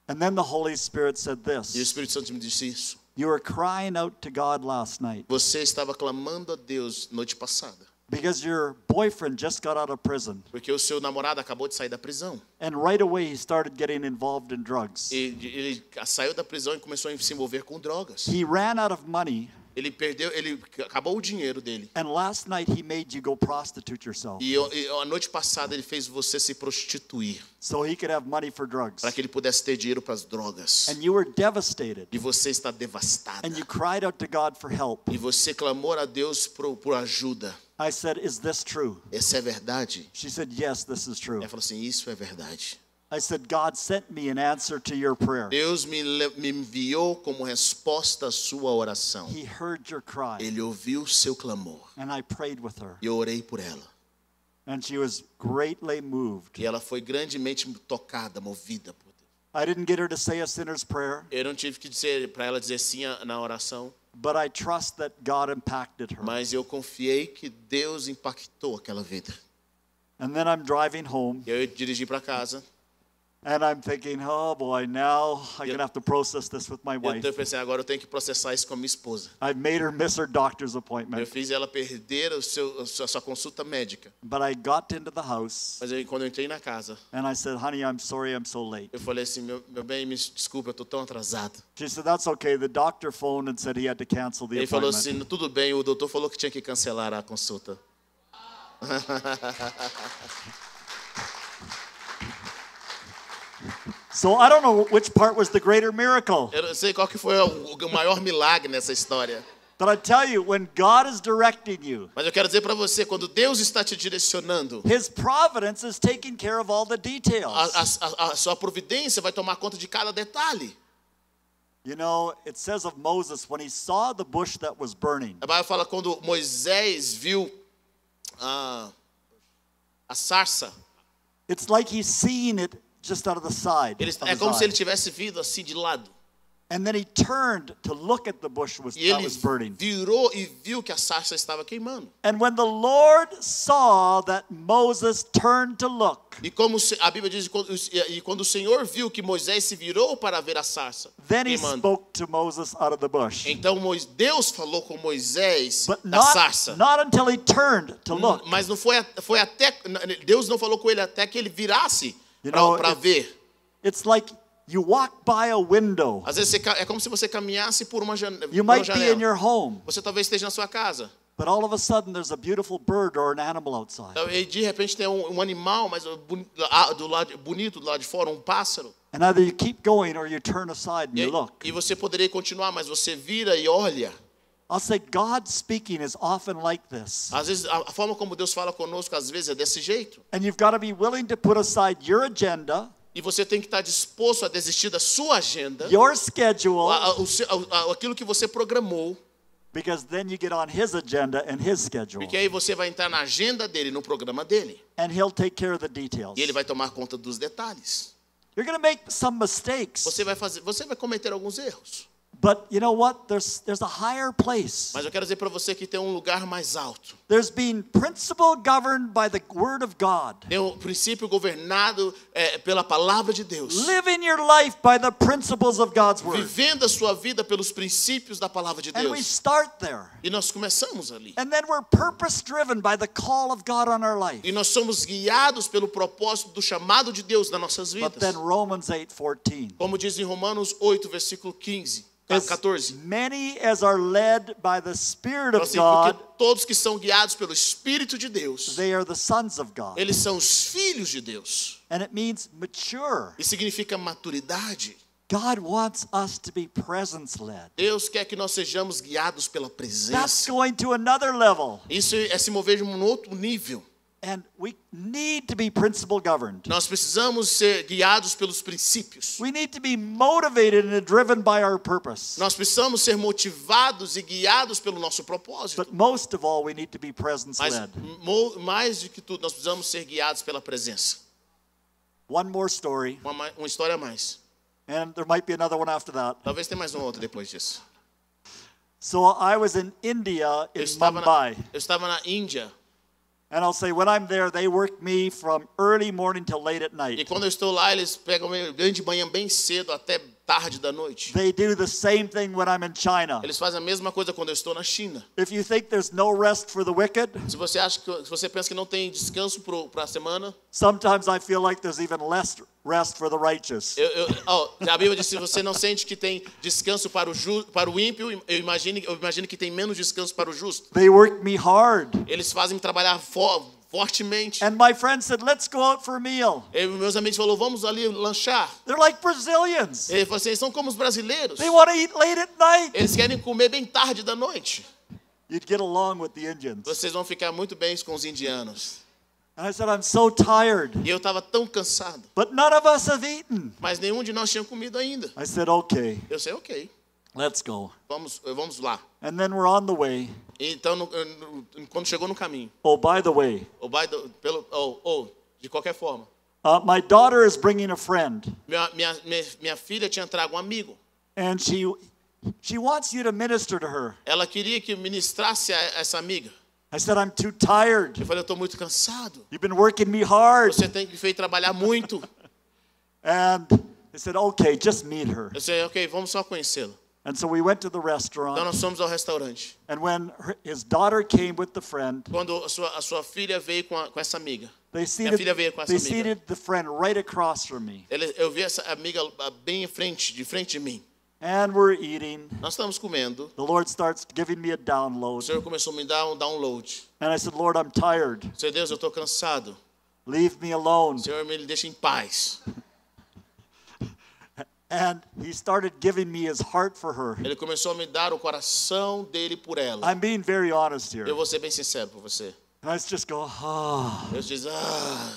And then the Holy Spirit said this. E o Espírito Santo me disse isso. You were crying out to God last night Você estava clamando a Deus noite passada. because your boyfriend just got out of prison. Porque o seu namorado acabou de sair da prisão. And right away, he started getting involved in drugs. E ele saiu da prisão e começou a se envolver com drogas. He ran out of money, Ele perdeu, ele acabou o dinheiro dele. and last night he made you go prostitute yourself E, e a noite passada ele fez você se prostituir so he could have money for drugs. para que ele pudesse ter dinheiro para as drogas. And you were devastated. E você está devastada. And you cried out to God for help. E você clamou a Deus por, por ajuda. I said, Is this true? Essa é verdade? She said, Yes, this is true. Ela falou assim: Isso é verdade. I said, God sent me an answer to your prayer. Deus me, me enviou como resposta à sua oração. He heard your cry. Ele ouviu o seu clamor. And I prayed with her. E eu orei por ela. And she was greatly moved. E ela foi grandemente tocada, movida por Deus. I didn't get her to say a sinner's prayer, Eu não tive que dizer para ela dizer sim na oração, but I trust that God impacted her. mas eu confiei que Deus impactou aquela vida. And then I'm driving home E eu dirigi para casa. And I'm thinking, oh boy, now I'm going to have to process this with my wife. eu pensei, agora eu tenho que processar isso com a minha esposa. I've made her miss her doctor's Eu appointment. fiz ela perder o seu, a sua, consulta médica. But I got into the house Mas aí, quando eu entrei na casa, and I said, honey, I'm sorry I'm so late. eu falei assim, meu, meu bem, me desculpa, eu tô tão atrasado. She said, that's okay. The doctor phoned and said he had to cancel the Ele falou appointment. assim, tudo bem, o doutor falou que tinha que cancelar a consulta. So I don't know which part was the greater miracle. Eu não sei qual que foi o, maior milagre nessa história. But I tell you, when God is directing you, Mas eu quero dizer para você, quando Deus está te direcionando, His providence is taking care of all the details. a, a- a- a sua providência vai tomar conta de cada detalhe. You know, it says of Moses when he saw the bush that was burning, A Bíblia fala quando Moisés viu a, a sarça, it's like he's seeing it just out of the side. ele, é como se ele tivesse vindo assim de lado. And then he turned to look at the bush was, E that was burning. virou e viu que a sarça estava queimando. And when the Lord saw that Moses turned to look, E como a Bíblia diz, e quando o Senhor viu que Moisés se virou para ver a sarça then he queimando, spoke to Moses out of the bush. então Deus falou com Moisés But da not, sarça. not until he turned to look. Mas não foi, foi até Deus não falou com ele até que ele virasse You know, para it's- ver. It's like you walk by a window. Às vezes você é como se você caminhasse por uma, jane- You might be in janela. your home, Você talvez esteja na sua casa. but all of a sudden there's a beautiful bird or an animal outside. E de repente tem um, um animal, mas do lado bonito do lado de fora, um pássaro. And either you keep going or you turn aside and E, you look. e você poderia continuar, mas você vira e olha. I'll say God speaking is often like this. Às vezes a, forma como Deus fala conosco às vezes é desse jeito. And you've got to be willing to put aside your agenda, E você tem que estar disposto a desistir da sua agenda, your schedule, a- a- a- aquilo que você programou, because then you get on his agenda and his schedule. porque aí você vai entrar na agenda dele, no programa dele. And he'll take care of the details. E ele vai tomar conta dos detalhes. You're going to make some mistakes. Você vai fazer, você vai cometer alguns erros. But you know what? There's, there's a higher place. Mas eu quero dizer para você que tem um lugar mais alto. There's being principle governed by the Word of God. Tem um princípio governado é, pela palavra de Deus. Living your life by the principles of God's Word. Vivendo a sua vida pelos princípios da palavra de And we Deus. start there. E nós começamos ali. And then we're purpose driven by the call of God on our life. E nós somos guiados pelo propósito do chamado de Deus nas nossas But vidas. then Romans 8:14. Como diz em Romanos 8, versículo 15, ah, As 14. many as are led by the Spirit of assim, God, porque todos que são guiados pelo Espírito de Deus, they are the sons of God. eles são os filhos de Deus. And it means mature. E significa maturidade. God wants us to be presence led. Deus quer que nós sejamos guiados pela That's presença. going to another level. Isso é se mover de um outro nível. And we need to be principle governed. Nós precisamos ser guiados pelos princípios. We need to be motivated and driven by our purpose. Nós precisamos ser motivados e guiados pelo nosso propósito. But most of all, we need to be presence led. mo- mais do que tudo, nós precisamos ser guiados pela presença. One more story, Uma, uma história a mais. and there might be another one after that. Talvez tenha mais uma outra depois disso. So I was in India, Eu in na, Mumbai. eu estava na Índia. And I'll say, when I'm there, they work me from early morning till late at E night. quando eu estou lá, eles pegam de manhã bem cedo até tarde da noite. They do the same thing when I'm in China. Eles fazem a mesma coisa quando eu estou na China. If you think there's no rest for the wicked, Se você acha que se você pensa que não tem descanso para a semana, sometimes I feel like there's even less rest for the righteous. eu, eu, ó, a Bíblia diz se você não sente que tem descanso para o ju, para o ímpio, eu imagino, eu imagino que tem menos descanso para o justo. They work me hard. Eles fazem me trabalhar fo, fortemente. And my friend said, let's go out for a meal. E meus amigos falaram, vamos ali lanchar. They're like Brazilians. Ele falou assim, são como os brasileiros. They want to eat late at night. Eles querem comer bem tarde da noite. You'd get along with the Indians. Vocês vão ficar muito bem com os indianos. And I said, I'm so tired. E eu estava tão cansado. But none of us have eaten. Mas nenhum de nós tinha comido ainda. I said, okay, Eu sei, ok, let's go. vamos, vamos lá. And then we're on the way. Então, no- no- quando chegou no caminho, Oh, by the way, ou, by the- pelo, ou, ou, de qualquer forma, uh, my daughter is bringing a friend. minha, minha, minha, filha tinha trago um amigo. And she, she wants you to minister to her. Ela queria que ministrasse a essa amiga. I said, I'm too tired. Eu falei, eu estou muito cansado. You've been working me hard. Você tem que feito trabalhar muito. And they said, okay, just meet her. Eu sei, ok, vamos só conhecê-la. And so we went to the Então restaurant. nós fomos ao restaurante. And when her, his daughter came with the friend, Quando a sua, a sua filha veio com, a- com essa amiga, they filha seated, veio com essa they amiga. seated the friend right across from me. ele, eu vi essa amiga ah, bem em frente, de frente de mim. And we're eating. Nós estamos comendo. The Lord starts giving me a O download. Senhor começou a me dar um download. And I said, Lord, I'm tired. Senhor Deus, eu estou cansado. Leave me alone. Senhor, me deixa em paz. And he started giving me his heart for her. Ele começou a me dar o coração dele por ela. I'm being very honest here. Eu vou ser bem sincero com você. And I just go, ah. Eu disse, ah,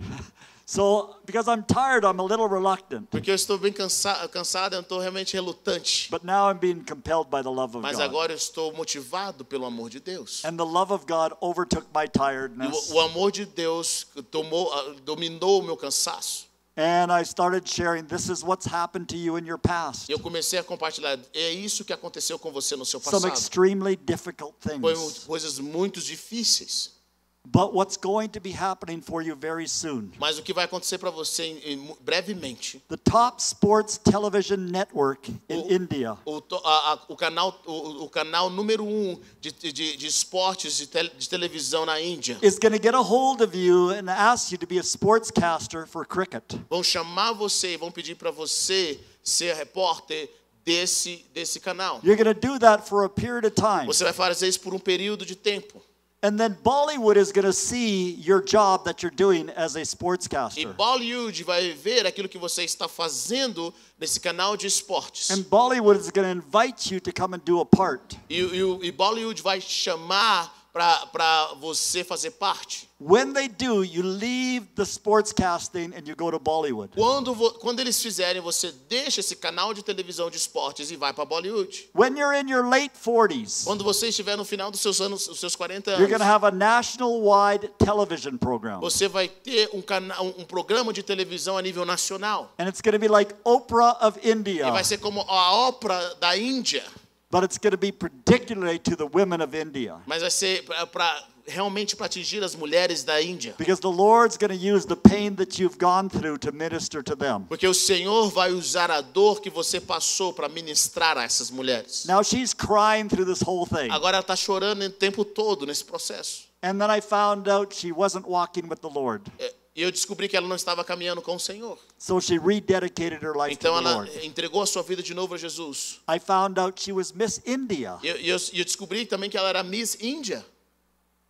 So, because I'm tired, I'm a little reluctant. porque eu estou bem cansa cansado, eu estou realmente relutante. But now I'm being compelled by the love of Mas God. agora eu estou motivado pelo amor de Deus. And the love of God overtook my tiredness. o, o amor de Deus tomou, ah, dominou o meu cansaço. And I started sharing, this is what's happened to you in your past. Eu comecei a compartilhar. É isso que aconteceu com você no seu Some passado. extremely difficult things. coisas muito difíceis. But what's going to be happening for you very soon? Mas o que vai acontecer para você em- em- brevemente? The top sports television network in Oh. India O, a- a- o canal, o, o canal número um de, de, de esportes de, tel- de televisão na Índia is going to get a hold of you and ask you to be a sportscaster for cricket. vão chamar você e vão pedir para você ser repórter desse, desse canal. You're going to do that for a period of time. Você vai fazer isso por um período de tempo. And then Bollywood is going to see your job that you're doing as a E sportscaster. Bollywood vai ver aquilo que você está fazendo nesse canal de esportes. And Bollywood is going to invite you to come and do a part. E, e, e Bollywood vai chamar para você fazer parte. When they do, you leave the sportscasting and you go to Bollywood. Quando, quando eles fizerem, você deixa esse canal de televisão de esportes e vai para Bollywood. When you're in your late 40s, Quando você estiver no final dos seus anos, os seus 40 you're going to anos, have a national wide television program. você vai ter um, canal, um programa de televisão a nível nacional. And it's going to be like Oprah of E India, vai ser como a ópera da Índia, but it's going to be particularly to the women of India. mas vai ser para realmente para atingir as mulheres da Índia. Because the Lord's going to use the pain that you've gone through to minister to them. Porque o Senhor vai usar a dor que você passou para ministrar a essas mulheres. Now she's crying through this whole thing. Agora ela está chorando o tempo todo nesse processo. And then I found out she wasn't walking with the Lord. É, E eu descobri que ela não estava caminhando com o Senhor. So she rededicated her life to Então the ela Lord. entregou a sua vida de novo a Jesus. I found out she was Miss India. E eu, eu, eu descobri também que ela era Miss Índia.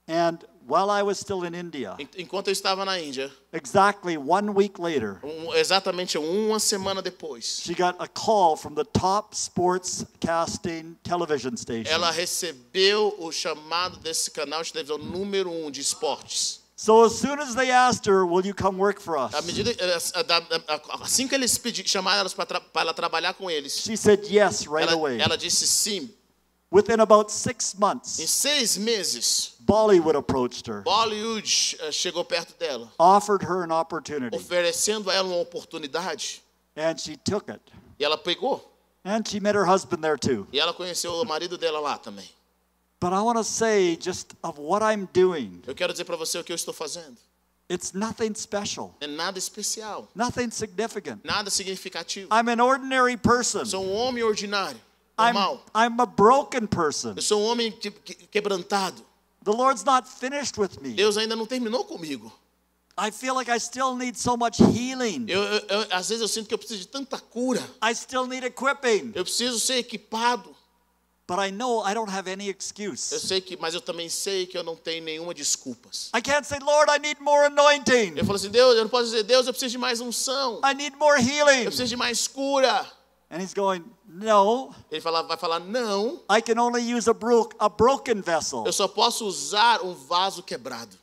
And while I was still in India, En- Enquanto eu estava na Índia, exactly one week later, um- exatamente uma semana depois, she got a call from the top sports casting television station. ela recebeu o chamado desse canal de televisão número um de esportes. So as soon as they asked her, "Will you come work for us?" À medida, a- a- a- assim que eles pedi, chamaram elas para ela trabalhar com eles, She said yes right ela, away. ela disse sim. Within about six Em months, seis meses, Bollywood approached her, Bollywood eh, chegou perto dela, offered her an opportunity, oferecendo a ela uma oportunidade. and she took it. E ela pegou. And she met her husband there too. E ela conheceu o marido dela lá também. But I want to say just of what I'm doing, Eu quero dizer para você o que eu estou fazendo. it's nothing special, é nada especial, nothing significant. nada significativo. I'm an ordinary person. Sou um homem ordinário, I'm. I'm a broken person. Eu sou um homem que- que- quebrantado. The Lord's not finished with me. Deus ainda não terminou comigo. I feel like I still need so much healing. Eu, eu- eu- às vezes eu sinto que eu preciso de tanta cura. I still need equipping. Eu preciso ser equipado. But I know I don't have any Eu excuse. sei que, mas eu também sei que eu não tenho nenhuma desculpas. I can't say, Lord, I need more anointing. Eu falo assim, Deus, eu não posso dizer, Deus, eu preciso de mais unção. I need more Eu healing. preciso de mais cura. And He's going, No, Ele fala, vai falar, não, I can only use a, bro- a broken vessel. eu só posso usar um vaso quebrado.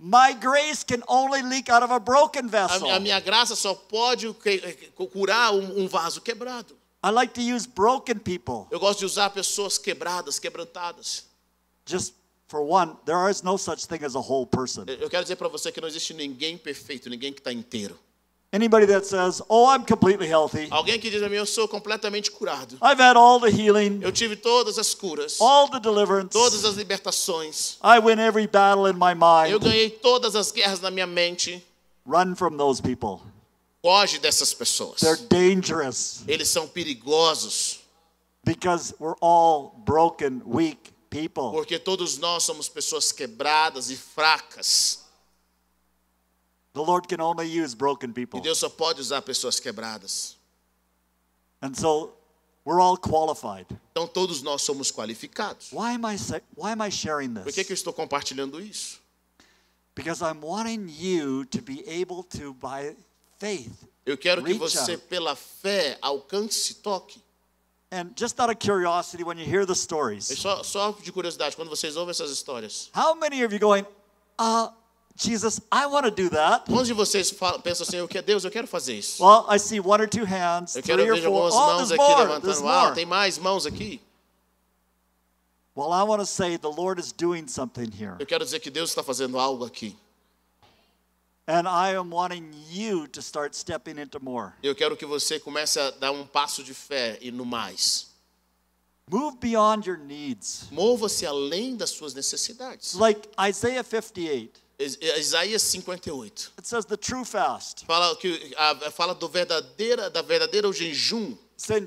My grace can only leak out of a broken A, vessel. a minha graça só pode curar um, um vaso quebrado. I like to use broken people. Eu gosto de usar pessoas quebradas, quebrantadas. Just for one, there is no such thing as a whole person. Eu eu quero dizer para você que não existe ninguém perfeito, ninguém que está inteiro. Anybody that says, Oh, I'm completely healthy, Alguém que diz a mim, eu sou completamente curado. I've had all the healing, Eu tive todas as curas, all the deliverance, todas as libertações. I win every battle in my Eu mind. ganhei todas as guerras na minha mente. Run from those people. Foge dessas pessoas. They're dangerous Eles são perigosos, because we're all broken, weak people. porque todos nós somos pessoas quebradas e fracas. The Lord can only use broken E people. Deus só pode usar pessoas quebradas. And so we're all qualified. Então todos nós somos qualificados. Why am I why am I sharing Por que, que eu this? estou compartilhando isso? Because I'm wanting you to be able to by faith Eu quero que você, pela fé, alcance, toque. And just out of curiosity, when you hear the stories, só, só de curiosidade, quando vocês ouvem essas histórias, how many of you going, uh, Jesus, I want to do that? quantos de vocês falam, pensam assim, eu quero Deus, eu quero fazer isso? Well, I see one or two hands, Eu quero ver algumas Oh, mãos aqui more. levantando. Uau, tem mais mãos aqui? Well, I want to say the Lord is doing something here. Eu quero dizer que Deus está fazendo algo aqui. And I am wanting you to start stepping into more. Eu quero que você comece a dar um passo de fé e no mais. Move beyond your needs. Mova-se além das suas necessidades. Like Isaiah 58, Is- Isaías 58. it says the true fast. Fala que fala do verdadeira da verdadeira o jejum.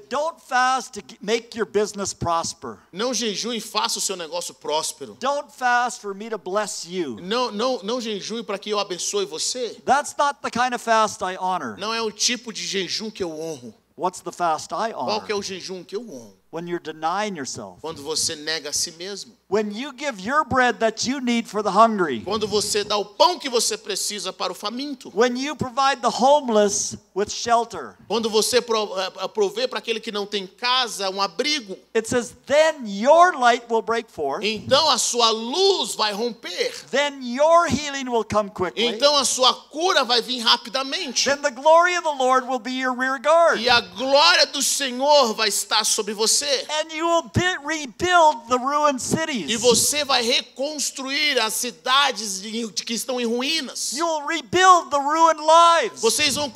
Don't fast to make your business prosper. Não jejue e faça o seu negócio próspero. Don't fast for me to bless you. Não, não, não jejue para que eu abençoe você. That's not the kind of fast I honor. Não é o tipo de jejum que eu honro. What's the fast I honor? Qual que é honor? jejum que eu honro? When you're denying yourself. Quando você nega a si mesmo. When you give your bread that you need for the hungry. Quando você dá o pão que você precisa para o faminto. When you provide the homeless with shelter. Quando você pro- eh, provê para aquele que não tem casa um abrigo. It says, then your light will break forth. Então a sua luz vai romper. Then your healing will come quickly. Então a sua cura vai vir rapidamente. Then the glory of the Lord will be your rear guard. E a glória do Senhor vai estar sobre você. And you will rebuild the ruined E cities. você vai reconstruir as cidades de- de que estão em ruínas. You will rebuild the ruined lives. Vocês vão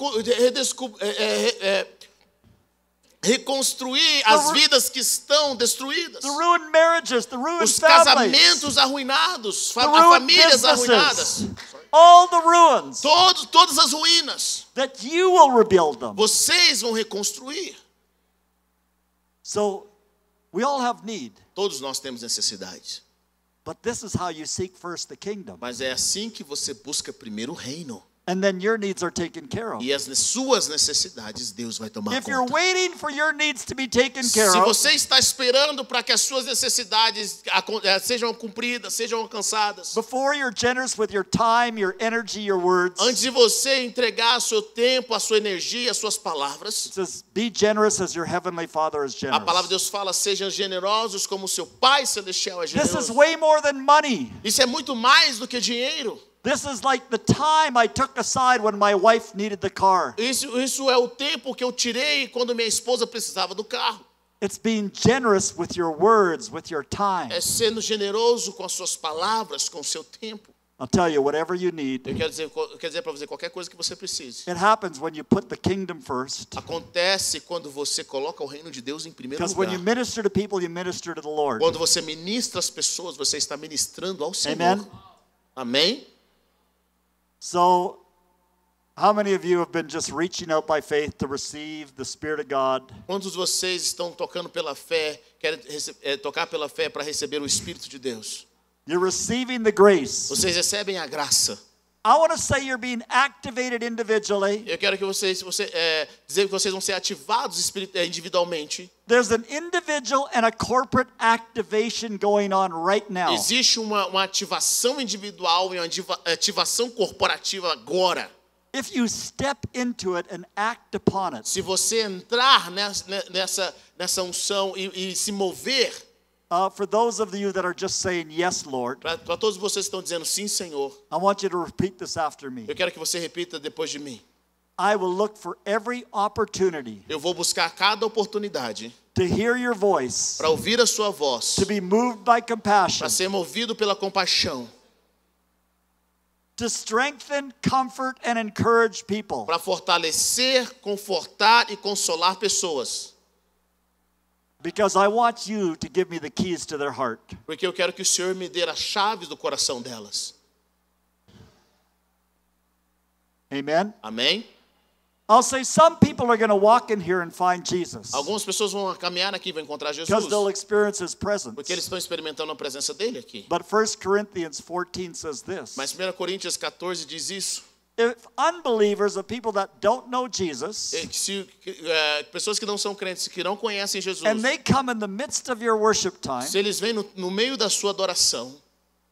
é, é, é, reconstruir as vidas que estão destruídas. Os casamentos arruinados, fa famílias arruinadas. all the ruins, Todos, todas as ruínas. that you will rebuild them. Vocês vão reconstruir. So we all have need, Todos nós temos necessidades. but this is how you seek first the kingdom. Mas é assim que você busca primeiro o reino. And then your needs are taken care of. E as suas necessidades Deus vai tomar If you're conta. waiting for your needs to be taken care Se of, você está esperando para que as suas necessidades eh, sejam cumpridas, sejam alcançadas, before you're generous with your time, your energy, your words, antes de você entregar seu tempo, a sua energia, as suas it palavras, says, be generous as your heavenly Father is a generous. palavra de Deus fala: sejam generosos como seu Pai Celestial é This is generoso. way more than money. Isso é muito mais do que dinheiro. This is like the time I took aside when my wife needed the car. Isso, isso é o tempo que eu tirei quando minha esposa precisava do carro. It's being generous with your words, with your time. É sendo generoso com as suas palavras, com o seu tempo. I'll tell you, whatever you need, Eu quero dizer, eu quero dizer para você qualquer coisa que você precise. it happens when you put the kingdom first. Acontece quando você coloca o reino de Deus em primeiro Because when you lugar. minister to people, you minister to the Lord. Quando você ministra as pessoas, você está ministrando ao Senhor. Amen. Amém? So, how many of you have been just reaching out by faith to receive the Spirit of God? Quantos de vocês estão tocando pela fé, querem rece- eh, tocar pela fé para receber o Espírito de Deus? You're receiving the grace. Vocês recebem a graça. I want to say you're being activated individually. Eu quero que vocês, você, eh, dizer que vocês vão ser ativados eh, individualmente. There's an individual and a corporate activation going on right now. Existe uma, uma ativação individual e uma ativação corporativa agora. If you step into it and act upon it, Se você entrar nessa, nessa, nessa unção e, e se mover, uh, for those of you that are just saying, Yes, Lord, para todos vocês que estão dizendo sim, Senhor, I want you to repeat this after me. eu quero que você repita depois de mim. I will look for every opportunity Eu vou buscar cada oportunidade to hear your voice, para ouvir a sua voz, to be moved by compassion, para ser movido pela compaixão, to strengthen, comfort, and encourage people. para fortalecer, confortar e consolar pessoas. Because I want you to give me the keys to their heart. Porque eu quero que o Senhor me dê as chaves do coração delas. Amen? Amém? I'll say some people are going to walk in here and find Jesus Algumas pessoas vão caminhar aqui e vão encontrar because Jesus. they'll experience his presence. Porque eles estão experimentando a presença dele aqui. But 1 Corinthians 14 says this Mas 1 Coríntios 14 diz isso. If unbelievers, or people that don't know Jesus, É se, é, pessoas que não são crentes, que não conhecem Jesus, and they come in the midst of your worship time, se eles vêm no, no meio da sua adoração,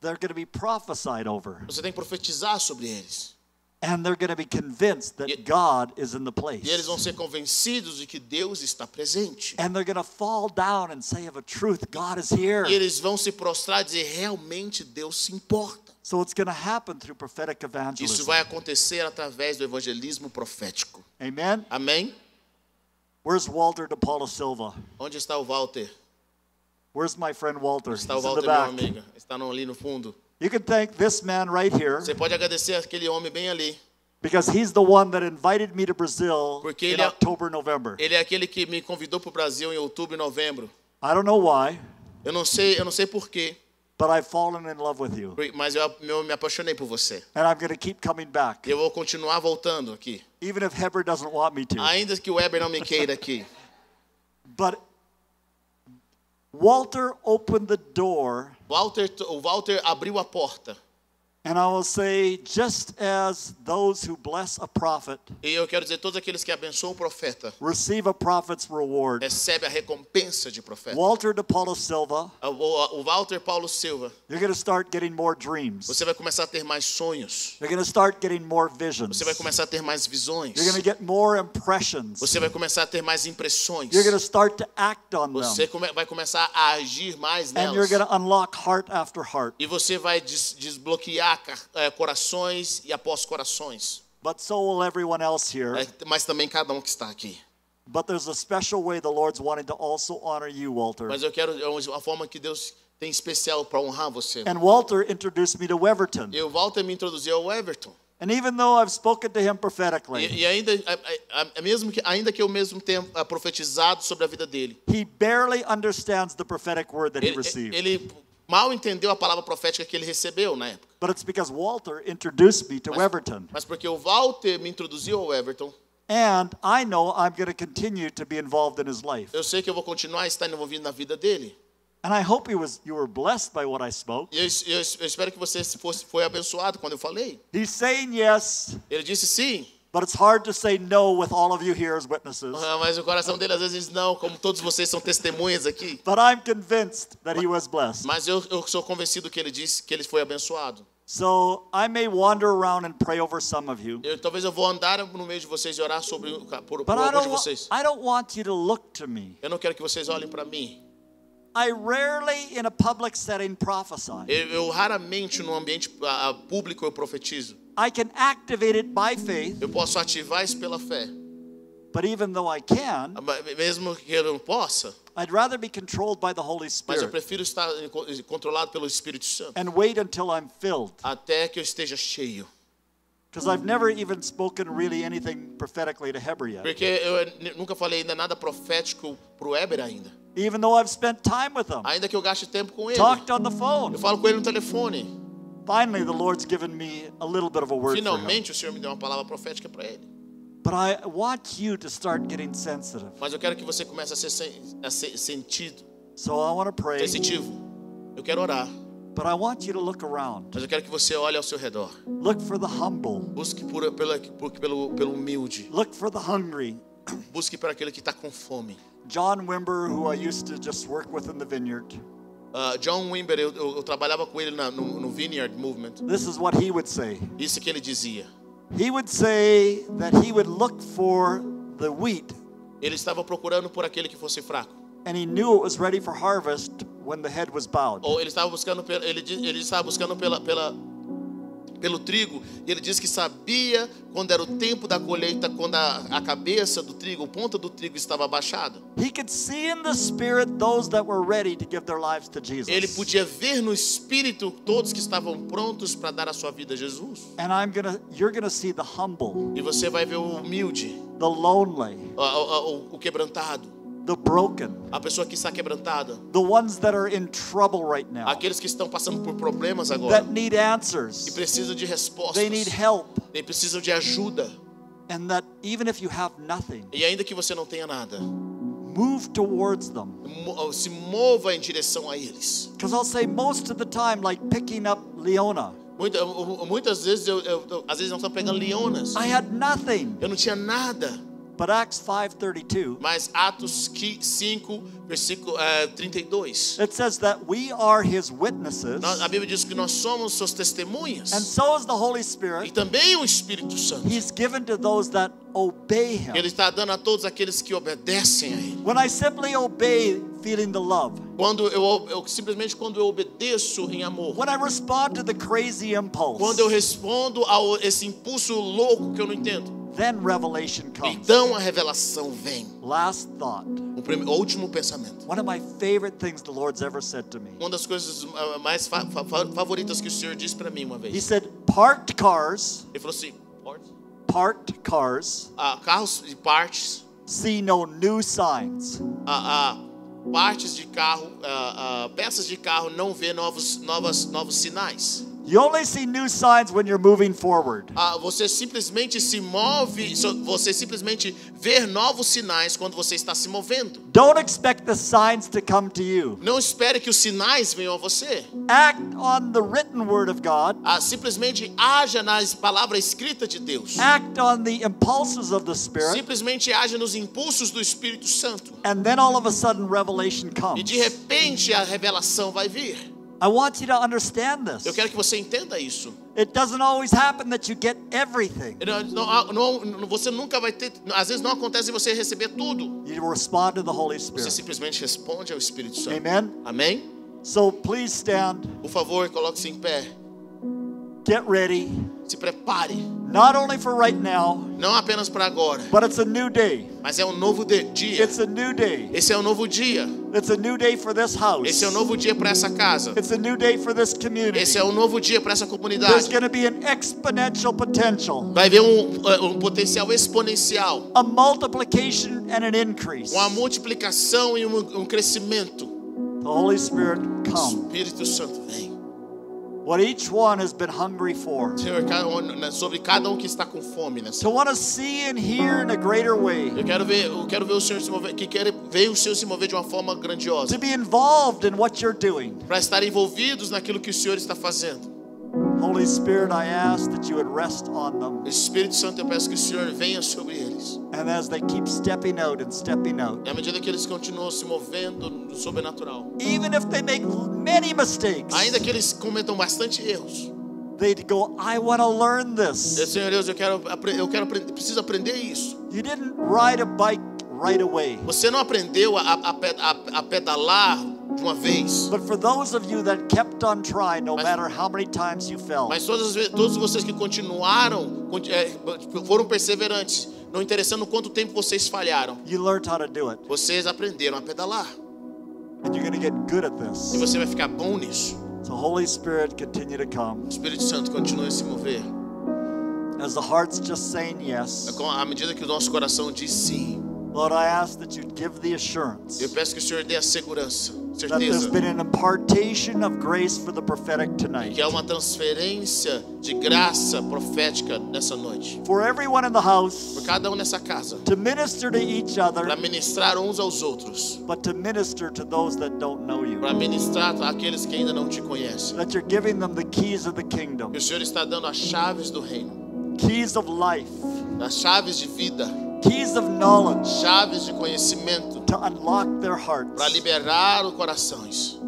they're going to be prophesied over. você tem que profetizar sobre eles. And they're going to be convinced that E- God is in the place. E eles vão ser convencidos de que Deus está presente. And they're going to fall down and say of a truth, God is here. E eles vão se prostrar e dizer: realmente Deus se importa. So it's going to happen through prophetic evangelism. Isso vai acontecer através do evangelismo profético. Amen. Amém? Where's Walter de Paula Silva? Onde está o Walter? Where's my friend Walter? He's Está o Walter, meu amigo. Está ali no fundo. You can thank this man right here Você pode agradecer aquele homem bem ali. because he's the one that invited me to Brazil Porque in ele é- October, November. Ele é aquele que me convidou para o Brasil em outubro e novembro. I don't know why, Eu não sei, eu não sei porquê, but I've fallen in love with you. mas eu, eu me apaixonei por você. And I'm going to keep coming back, eu vou continuar voltando aqui. even if Heber doesn't want me to. Ainda que o Weber não me queira aqui. But Walter opened the door, Walter, o Walter abriu a porta. And I will say, just as those who bless a prophet E eu quero dizer, todos aqueles que abençoam o profeta receive a prophet's reward, recebem a recompensa de profeta. Walter de Paula Silva, O, o- o Walter Paulo Silva, you're going to start getting more dreams. você vai começar a ter mais sonhos. You're going to start getting more visions. Você vai começar a ter mais visões. You're going to get more impressions. Você vai começar a ter mais impressões. You're going to start to act on Você them. come- vai começar a agir mais And you're nelas. going to unlock heart after heart. E você vai des- desbloquear eh, corações e após corações. But so will everyone else here. Eh, Mas também cada um que está aqui. But there's a special way the Lord's wanting to also honor you, Walter. Mas eu quero é uma forma que Deus tem especial para honrar você. And Walter introduced me to Weverton. E o Walter me introduziu ao Everton. And even though I've spoken to him prophetically, E, e ainda, a- a- a- mesmo que, ainda que eu mesmo tenha profetizado sobre a vida dele, he barely understands the prophetic word that he received. ele mal entendeu a palavra profética que ele recebeu na época. But it's because Walter introduced me to Mas, Weverton. mas porque o Walter me introduziu ao Everton, And I know I'm going to continue to be involved in his life. eu sei que eu vou continuar a estar envolvido na vida dele. And I hope was, you were blessed by what I spoke. E eu, eu- eu espero que você fosse, foi abençoado quando eu falei. He's saying yes, Ele disse sim, but it's hard to say no with all of you here as witnesses. mas o coração dele às vezes não, como todos vocês são testemunhas aqui. But I'm convinced that he was blessed. Mas eu, eu sou convencido que ele disse que ele foi abençoado. So I may wander around and pray over some of you. Eu, talvez eu vou andar no meio de vocês e orar sobre por, por alguns de vocês. I don't want you to look to me. Eu não quero que vocês olhem para mim. I rarely, in a public setting, prophesy. Eu, eu raramente no ambiente ah, ah, público eu profetizo. I can activate it by faith, Eu posso ativar isso pela fé. but even though I can, Ah, Mesmo que eu não possa, I'd rather be controlled by the Holy Spirit. mas eu prefiro estar controlado pelo Espírito Santo and wait until I'm filled. até que eu esteja cheio. Because I've never even spoken really anything prophetically to Heber yet. Porque eu nunca falei ainda nada profético pro Weber ainda. Even though I've spent time with him, Ainda que eu gaste tempo com ele. talked on the phone. Eu falo com ele no telefone. Finally, the Lord's given me a little bit of a word. Finalmente o Senhor me deu uma palavra profética para ele. But I want you to start getting sensitive. Mas eu quero que você comece a ser, sen- a ser sentido, So I want to pray, sensitivo. Eu quero orar, but I want you to look around. mas eu quero que você olhe ao seu redor. Look for the humble. Busque por, pela, por- pelo, pelo humilde. Look for the hungry. Busque para aquele que está com fome. John Wimber, who I used to just work with in the vineyard, Ah, John Wimber, eu, eu, eu trabalhava com ele na- no, no Vineyard Movement. this is what he would say. Isso que ele dizia. He would say that he would look for the wheat Ele estava procurando por aquele que fosse fraco. and he knew it was ready for harvest when the head was bowed. Ou ele estava buscando ele, ele estava buscando pela, pela, pelo trigo. E ele disse que sabia quando era o tempo da colheita, quando a, a cabeça do trigo, a ponta do trigo estava abaixada. Ele podia ver no espírito todos que estavam prontos para dar a sua vida a Jesus. And I'm gonna you're gonna see the humble, E você vai ver o humilde, the lonely, o- o- o quebrantado, the broken, a pessoa que está quebrantada, the ones that are in trouble right now, aqueles que estão passando por problemas agora that need e answers. precisam de respostas, They need help. e precisam de ajuda. And that even if you have nothing, E ainda que você não tenha nada, move towards them. se mova em direção a eles. Because I'll say most of the time, like picking up Leona, Muita- muitas vezes eu, eu- eu- às vezes nós estamos pegando leonas. I had nothing, Eu não tinha nada, But Acts 5:32 Mas Atos qui- 5, versículo eh, 32. it says that we are his witnesses A Bíblia diz que nós somos suas testemunhas. and so is the Holy E Spirit. também o Espírito Santo. He's given to those that obey him. Ele está dando a todos aqueles que obedecem a Ele. When I simply obey feeling the love. Quando eu, eu simplesmente quando eu obedeço em amor. When I respond to the crazy impulse. Quando eu respondo a esse impulso louco que eu não entendo. Then revelation comes. Então a revelação vem. Last thought. O, prime- o último pensamento. One of my favorite things the Lord's ever said to me. Uma das coisas ah, mais fa- fa- favoritas que o Senhor disse para mim uma He vez. said, parked cars, Ele falou assim: parked cars ah, carros de partes, see no new signs. ah, ah, partes de carro, ah, ah, peças de carro não vê novos, novas, novos sinais. You only see new signs when you're moving forward. Ah, você simplesmente se move, você simplesmente vê novos sinais quando você está se movendo. Don't expect the signs to come to you. Não espere que os sinais venham a você. Act on the written word of God. Ah, simplesmente haja na palavra escrita de Deus. Act on the impulses of the Spirit. Simplesmente haja nos impulsos do Espírito Santo. And then all of a sudden revelation E comes. de repente a revelação vai vir. I want you to understand Eu this. quero que você entenda isso. It doesn't always happen that you get everything. Não- não- não- você nunca vai ter. Às vezes não acontece você receber tudo. You respond to the Holy Você Spirit. simplesmente responde ao Espírito Santo. Amen. Amém? So please stand, Por favor, coloque-se em pé. Get ready. Se prepare. Not only for right now, Não apenas para agora, but it's a new day. mas é um novo de- dia. It's a new day. Esse é um novo dia. It's a new day for this house. Esse é um novo dia para essa casa. It's a new day for this community. Esse é um novo dia para essa There's comunidade. going to be an exponential potential, Vai haver um, uh, um potencial exponencial, a multiplication and an increase. uma multiplicação e um, um crescimento. The Holy Spirit O come. Espírito Santo vem. What each one has been hungry for. Senhor, né, sobre cada um que está com fome nessa. To want to see and hear in a greater way. Eu quero ver, eu quero ver o Senhor se mover, que quer ver o Senhor se mover de uma forma grandiosa, To be involved in what you're doing. para estar envolvidos naquilo que o Senhor está fazendo. Holy Spirit, I ask that you would rest on them. Espírito Santo, eu peço que o Senhor venha sobre eles. And as they keep stepping out and stepping out, E à medida que eles continuam se movendo no sobrenatural, even if they make many mistakes, ainda que eles cometam bastante erros, they'd go, I want to learn this. Senhor Deus, eu quero, eu quero preciso aprender isso. You didn't ride a bike right away. Você não aprendeu a, a, a- a pedalar de uma vez, But for those of you that kept on trying, no Mas- matter how many times you fell, mas vezes, todos vocês que continuaram, conti- é, foram perseverantes, não interessando quanto tempo vocês falharam, you learned how to do it. vocês aprenderam a pedalar. And you're going to get good at E this. você vai ficar bom nisso. So, Holy Spirit, continue to come. O Espírito Santo continua a se mover. As the heart's just saying yes, É À medida que o nosso coração diz sim, Lord, I ask that give the assurance eu peço que o Senhor dê a segurança, that there's certeza, been an impartation of grace for the prophetic tonight. que há uma transferência de graça profética nessa noite. For everyone in the Por house cada um nessa casa, to minister to each para other, ministrar uns aos outros, but to minister to those that don't know you. para ministrar àqueles que ainda não te conhecem. That you're giving them the keys of the kingdom, Que o Senhor está dando as chaves do reino, keys of life, as chaves de vida, keys of knowledge chaves de conhecimento, to unlock their hearts, para liberar os corações,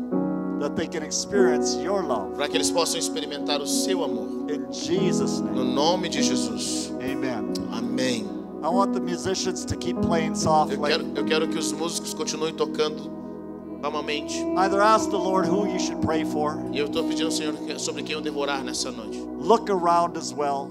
that they can experience your love. para que eles possam experimentar o seu amor. In Jesus' No name, nome de Jesus. amen. Amém. I want the musicians to keep playing Eu softly. quero, eu quero que os músicos continuem tocando calmamente. Either ask the Lord who you should pray for, E eu estou pedindo ao Senhor sobre quem eu devo orar nessa noite. look around as well,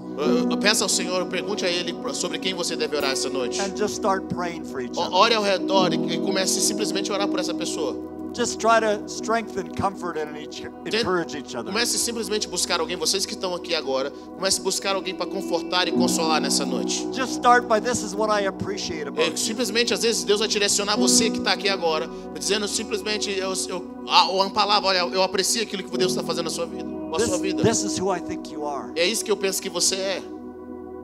peço ao Senhor, pergunte a Ele sobre quem você deve orar essa noite. and just start praying for each other. Ore ao redor e comece simplesmente a orar por essa pessoa. Just try to strengthen, comfort, and encourage each other. Comece simplesmente a buscar alguém, vocês que estão aqui agora, comece a buscar alguém para confortar e consolar nessa noite. Just start by this is what I appreciate É, about you. simplesmente, às vezes, Deus vai direcionar você que está aqui agora, dizendo simplesmente, eu, eu, a- uma palavra, olha, eu aprecio aquilo que Deus está fazendo na sua vida. Com a This, sua vida. this is who I think you are. É isso que eu penso que você é.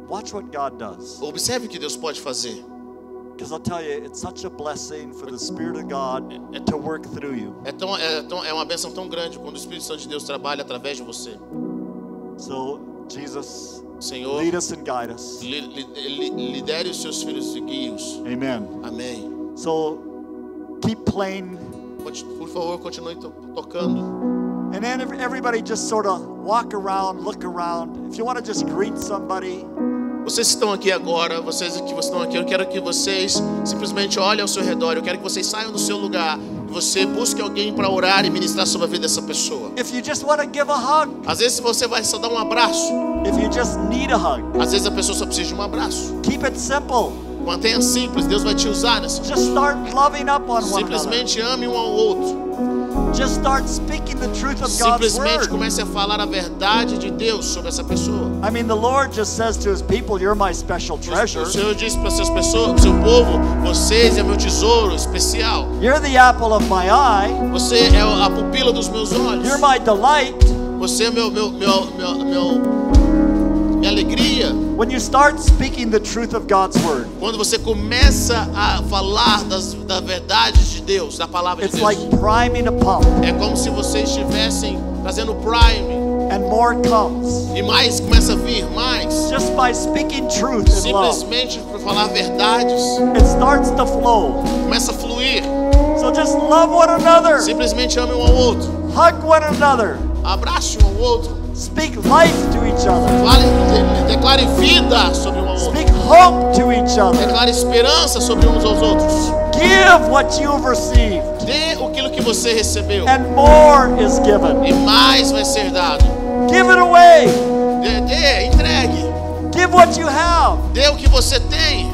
Watch what God does. Observe o que Deus pode fazer. Because I'll tell you, it's such a blessing for the Spirit of God to work through you. É, tão, é, tão, é uma benção tão grande quando o Espírito Santo de Deus trabalha através de você. So, Jesus, Senhor, lead us and guide us. li- li- li- lidere os seus filhos e guie-os. Amen. Amém. So keep playing, Por favor, continue to- tocando. and then ev- everybody just sort of walk around, look around. If you want to just greet somebody, Vocês que estão aqui agora, vocês que estão aqui, eu quero que vocês simplesmente olhem ao seu redor. Eu quero que vocês saiam do seu lugar você busque alguém para orar e ministrar sobre a vida dessa pessoa. hug, Às vezes você vai só dar um abraço. hug, Às vezes a pessoa só precisa de um abraço. keep it simple. Mantenha simples, Deus vai te usar nessa. Just start loving up on one another. Simplesmente ame um ao outro. Simplesmente comece a falar a verdade de Deus sobre essa pessoa. I mean, the Lord just says to his people, You're my special treasure. O Senhor disse para essas pessoas, seu povo, vocês é meu tesouro especial. You're the apple of my eye. Você é a pupila dos meus olhos. You're my delight. Você é meu, meu, meu, meu, meu- minha alegria. When you start speaking the truth of God's word, Quando você começa a falar das, da verdade de Deus, da palavra de it's Deus, like priming a pump, é como se vocês estivessem fazendo prime and more comes. e mais começa a vir mais. Just by speaking truth Simplesmente por falar verdades, it starts to flow. começa a fluir. So just love one another, Simplesmente ame um ao outro, hug one another, abrace um ao outro, speak life to each other, fale, de- declare vida sobre um ao outro, speak hope to each other, declare esperança sobre uns aos outros. give what you've received, Dê aquilo que você recebeu and more is given. e mais vai ser dado. Give it away. Dê, dê, entregue, Give what you have. dê o que você tem.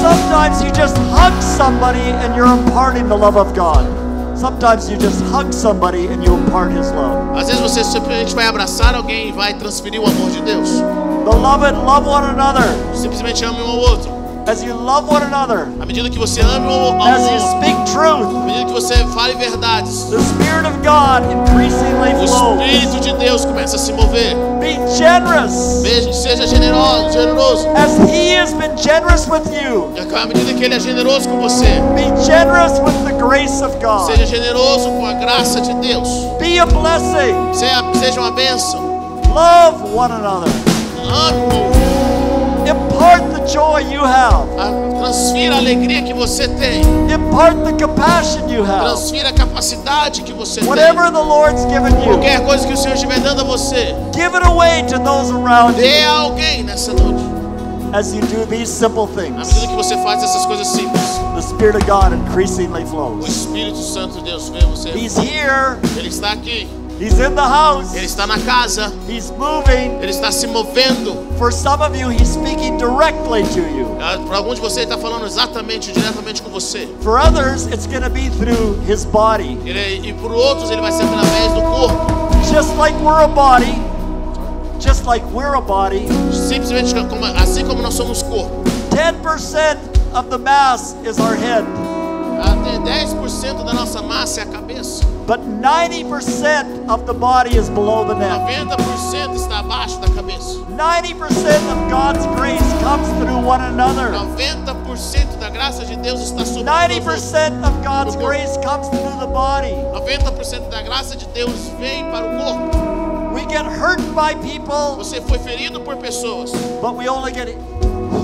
Sometimes you just hug somebody and you're imparting the love of God. Sometimes you just hug somebody and you impart His love. Às vezes você simplesmente vai abraçar alguém e vai transferir o amor de Deus. Beloved, love one another. Simplesmente ame um ao outro. As you love one another, À medida que você ame um ao as you outro, speak truth, à medida que você fale verdades, the Spirit of God increasingly o flows. Espírito de Deus começa a se mover. Be generous seja generoso, generoso. as He has been generous with you. À medida que Ele é generoso com você, Be generous with the grace of God. seja generoso com a graça de Deus. Be a blessing. Seja, uma bênção. Love one another. Ame outro. Impart the joy you have. Transfira a alegria que você tem. Impart the compassion you have. Transfira a capacidade que você tem. Whatever the Lord's given you, Qualquer coisa que o Senhor estiver dando a você, give it away to those around dê a alguém nessa noite. as you do these simple À things. medida que você faz essas coisas simples, The Spirit of God increasingly o flows. Espírito Santo de Deus vê você. He's here, Ele está aqui. He's in the house, Ele está na casa. He's moving. Ele está se movendo. For some of you, He's speaking directly to you. Ah, Para alguns de vocês, Ele está falando exatamente, diretamente com você. For others, it's going to be through His body. Ele, e por outros, Ele vai ser através do corpo. Just like we're a body, just like we're a body, Simplesmente como, assim como nós somos corpo. 10% of the mass is our head, Até 10% da nossa massa é a cabeça. but 90% of the body is below the neck. 90% está abaixo da cabeça. 90% of God's grace comes through one another. 90% da graça de Deus está sobre nós. 90% of God's grace comes through the body. 90% da graça de Deus vem para o corpo. We get hurt by people, Você foi ferido por pessoas, but we only get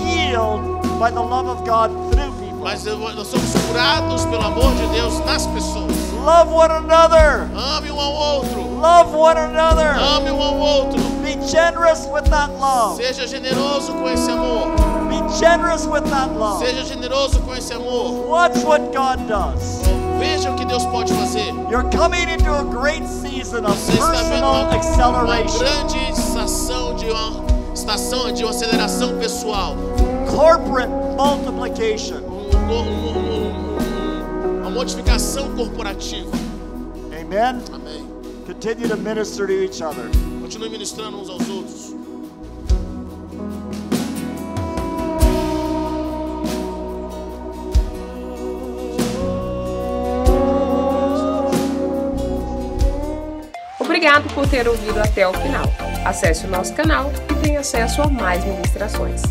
healed by the love of God through. Mas nós somos curados pelo amor de Deus nas pessoas. Love one another. Ame um ao outro. Love one another. Ame um ao outro. Be generous with that love. Seja generoso com esse amor. Be generous with that love. Seja generoso com esse amor. Watch what God does. Veja o que Deus pode fazer. You're coming into a great season of Você está personal uma, acceleration, grande estação de uma estação de uma aceleração pessoal. corporate multiplication. Um- um- um- um- um- uma modificação corporativa. Amen. Amém. Continue to minister to each other. Continue ministrando uns aos outros. Obrigado por ter ouvido até o final. Acesse o nosso canal e tenha acesso a mais ministrações.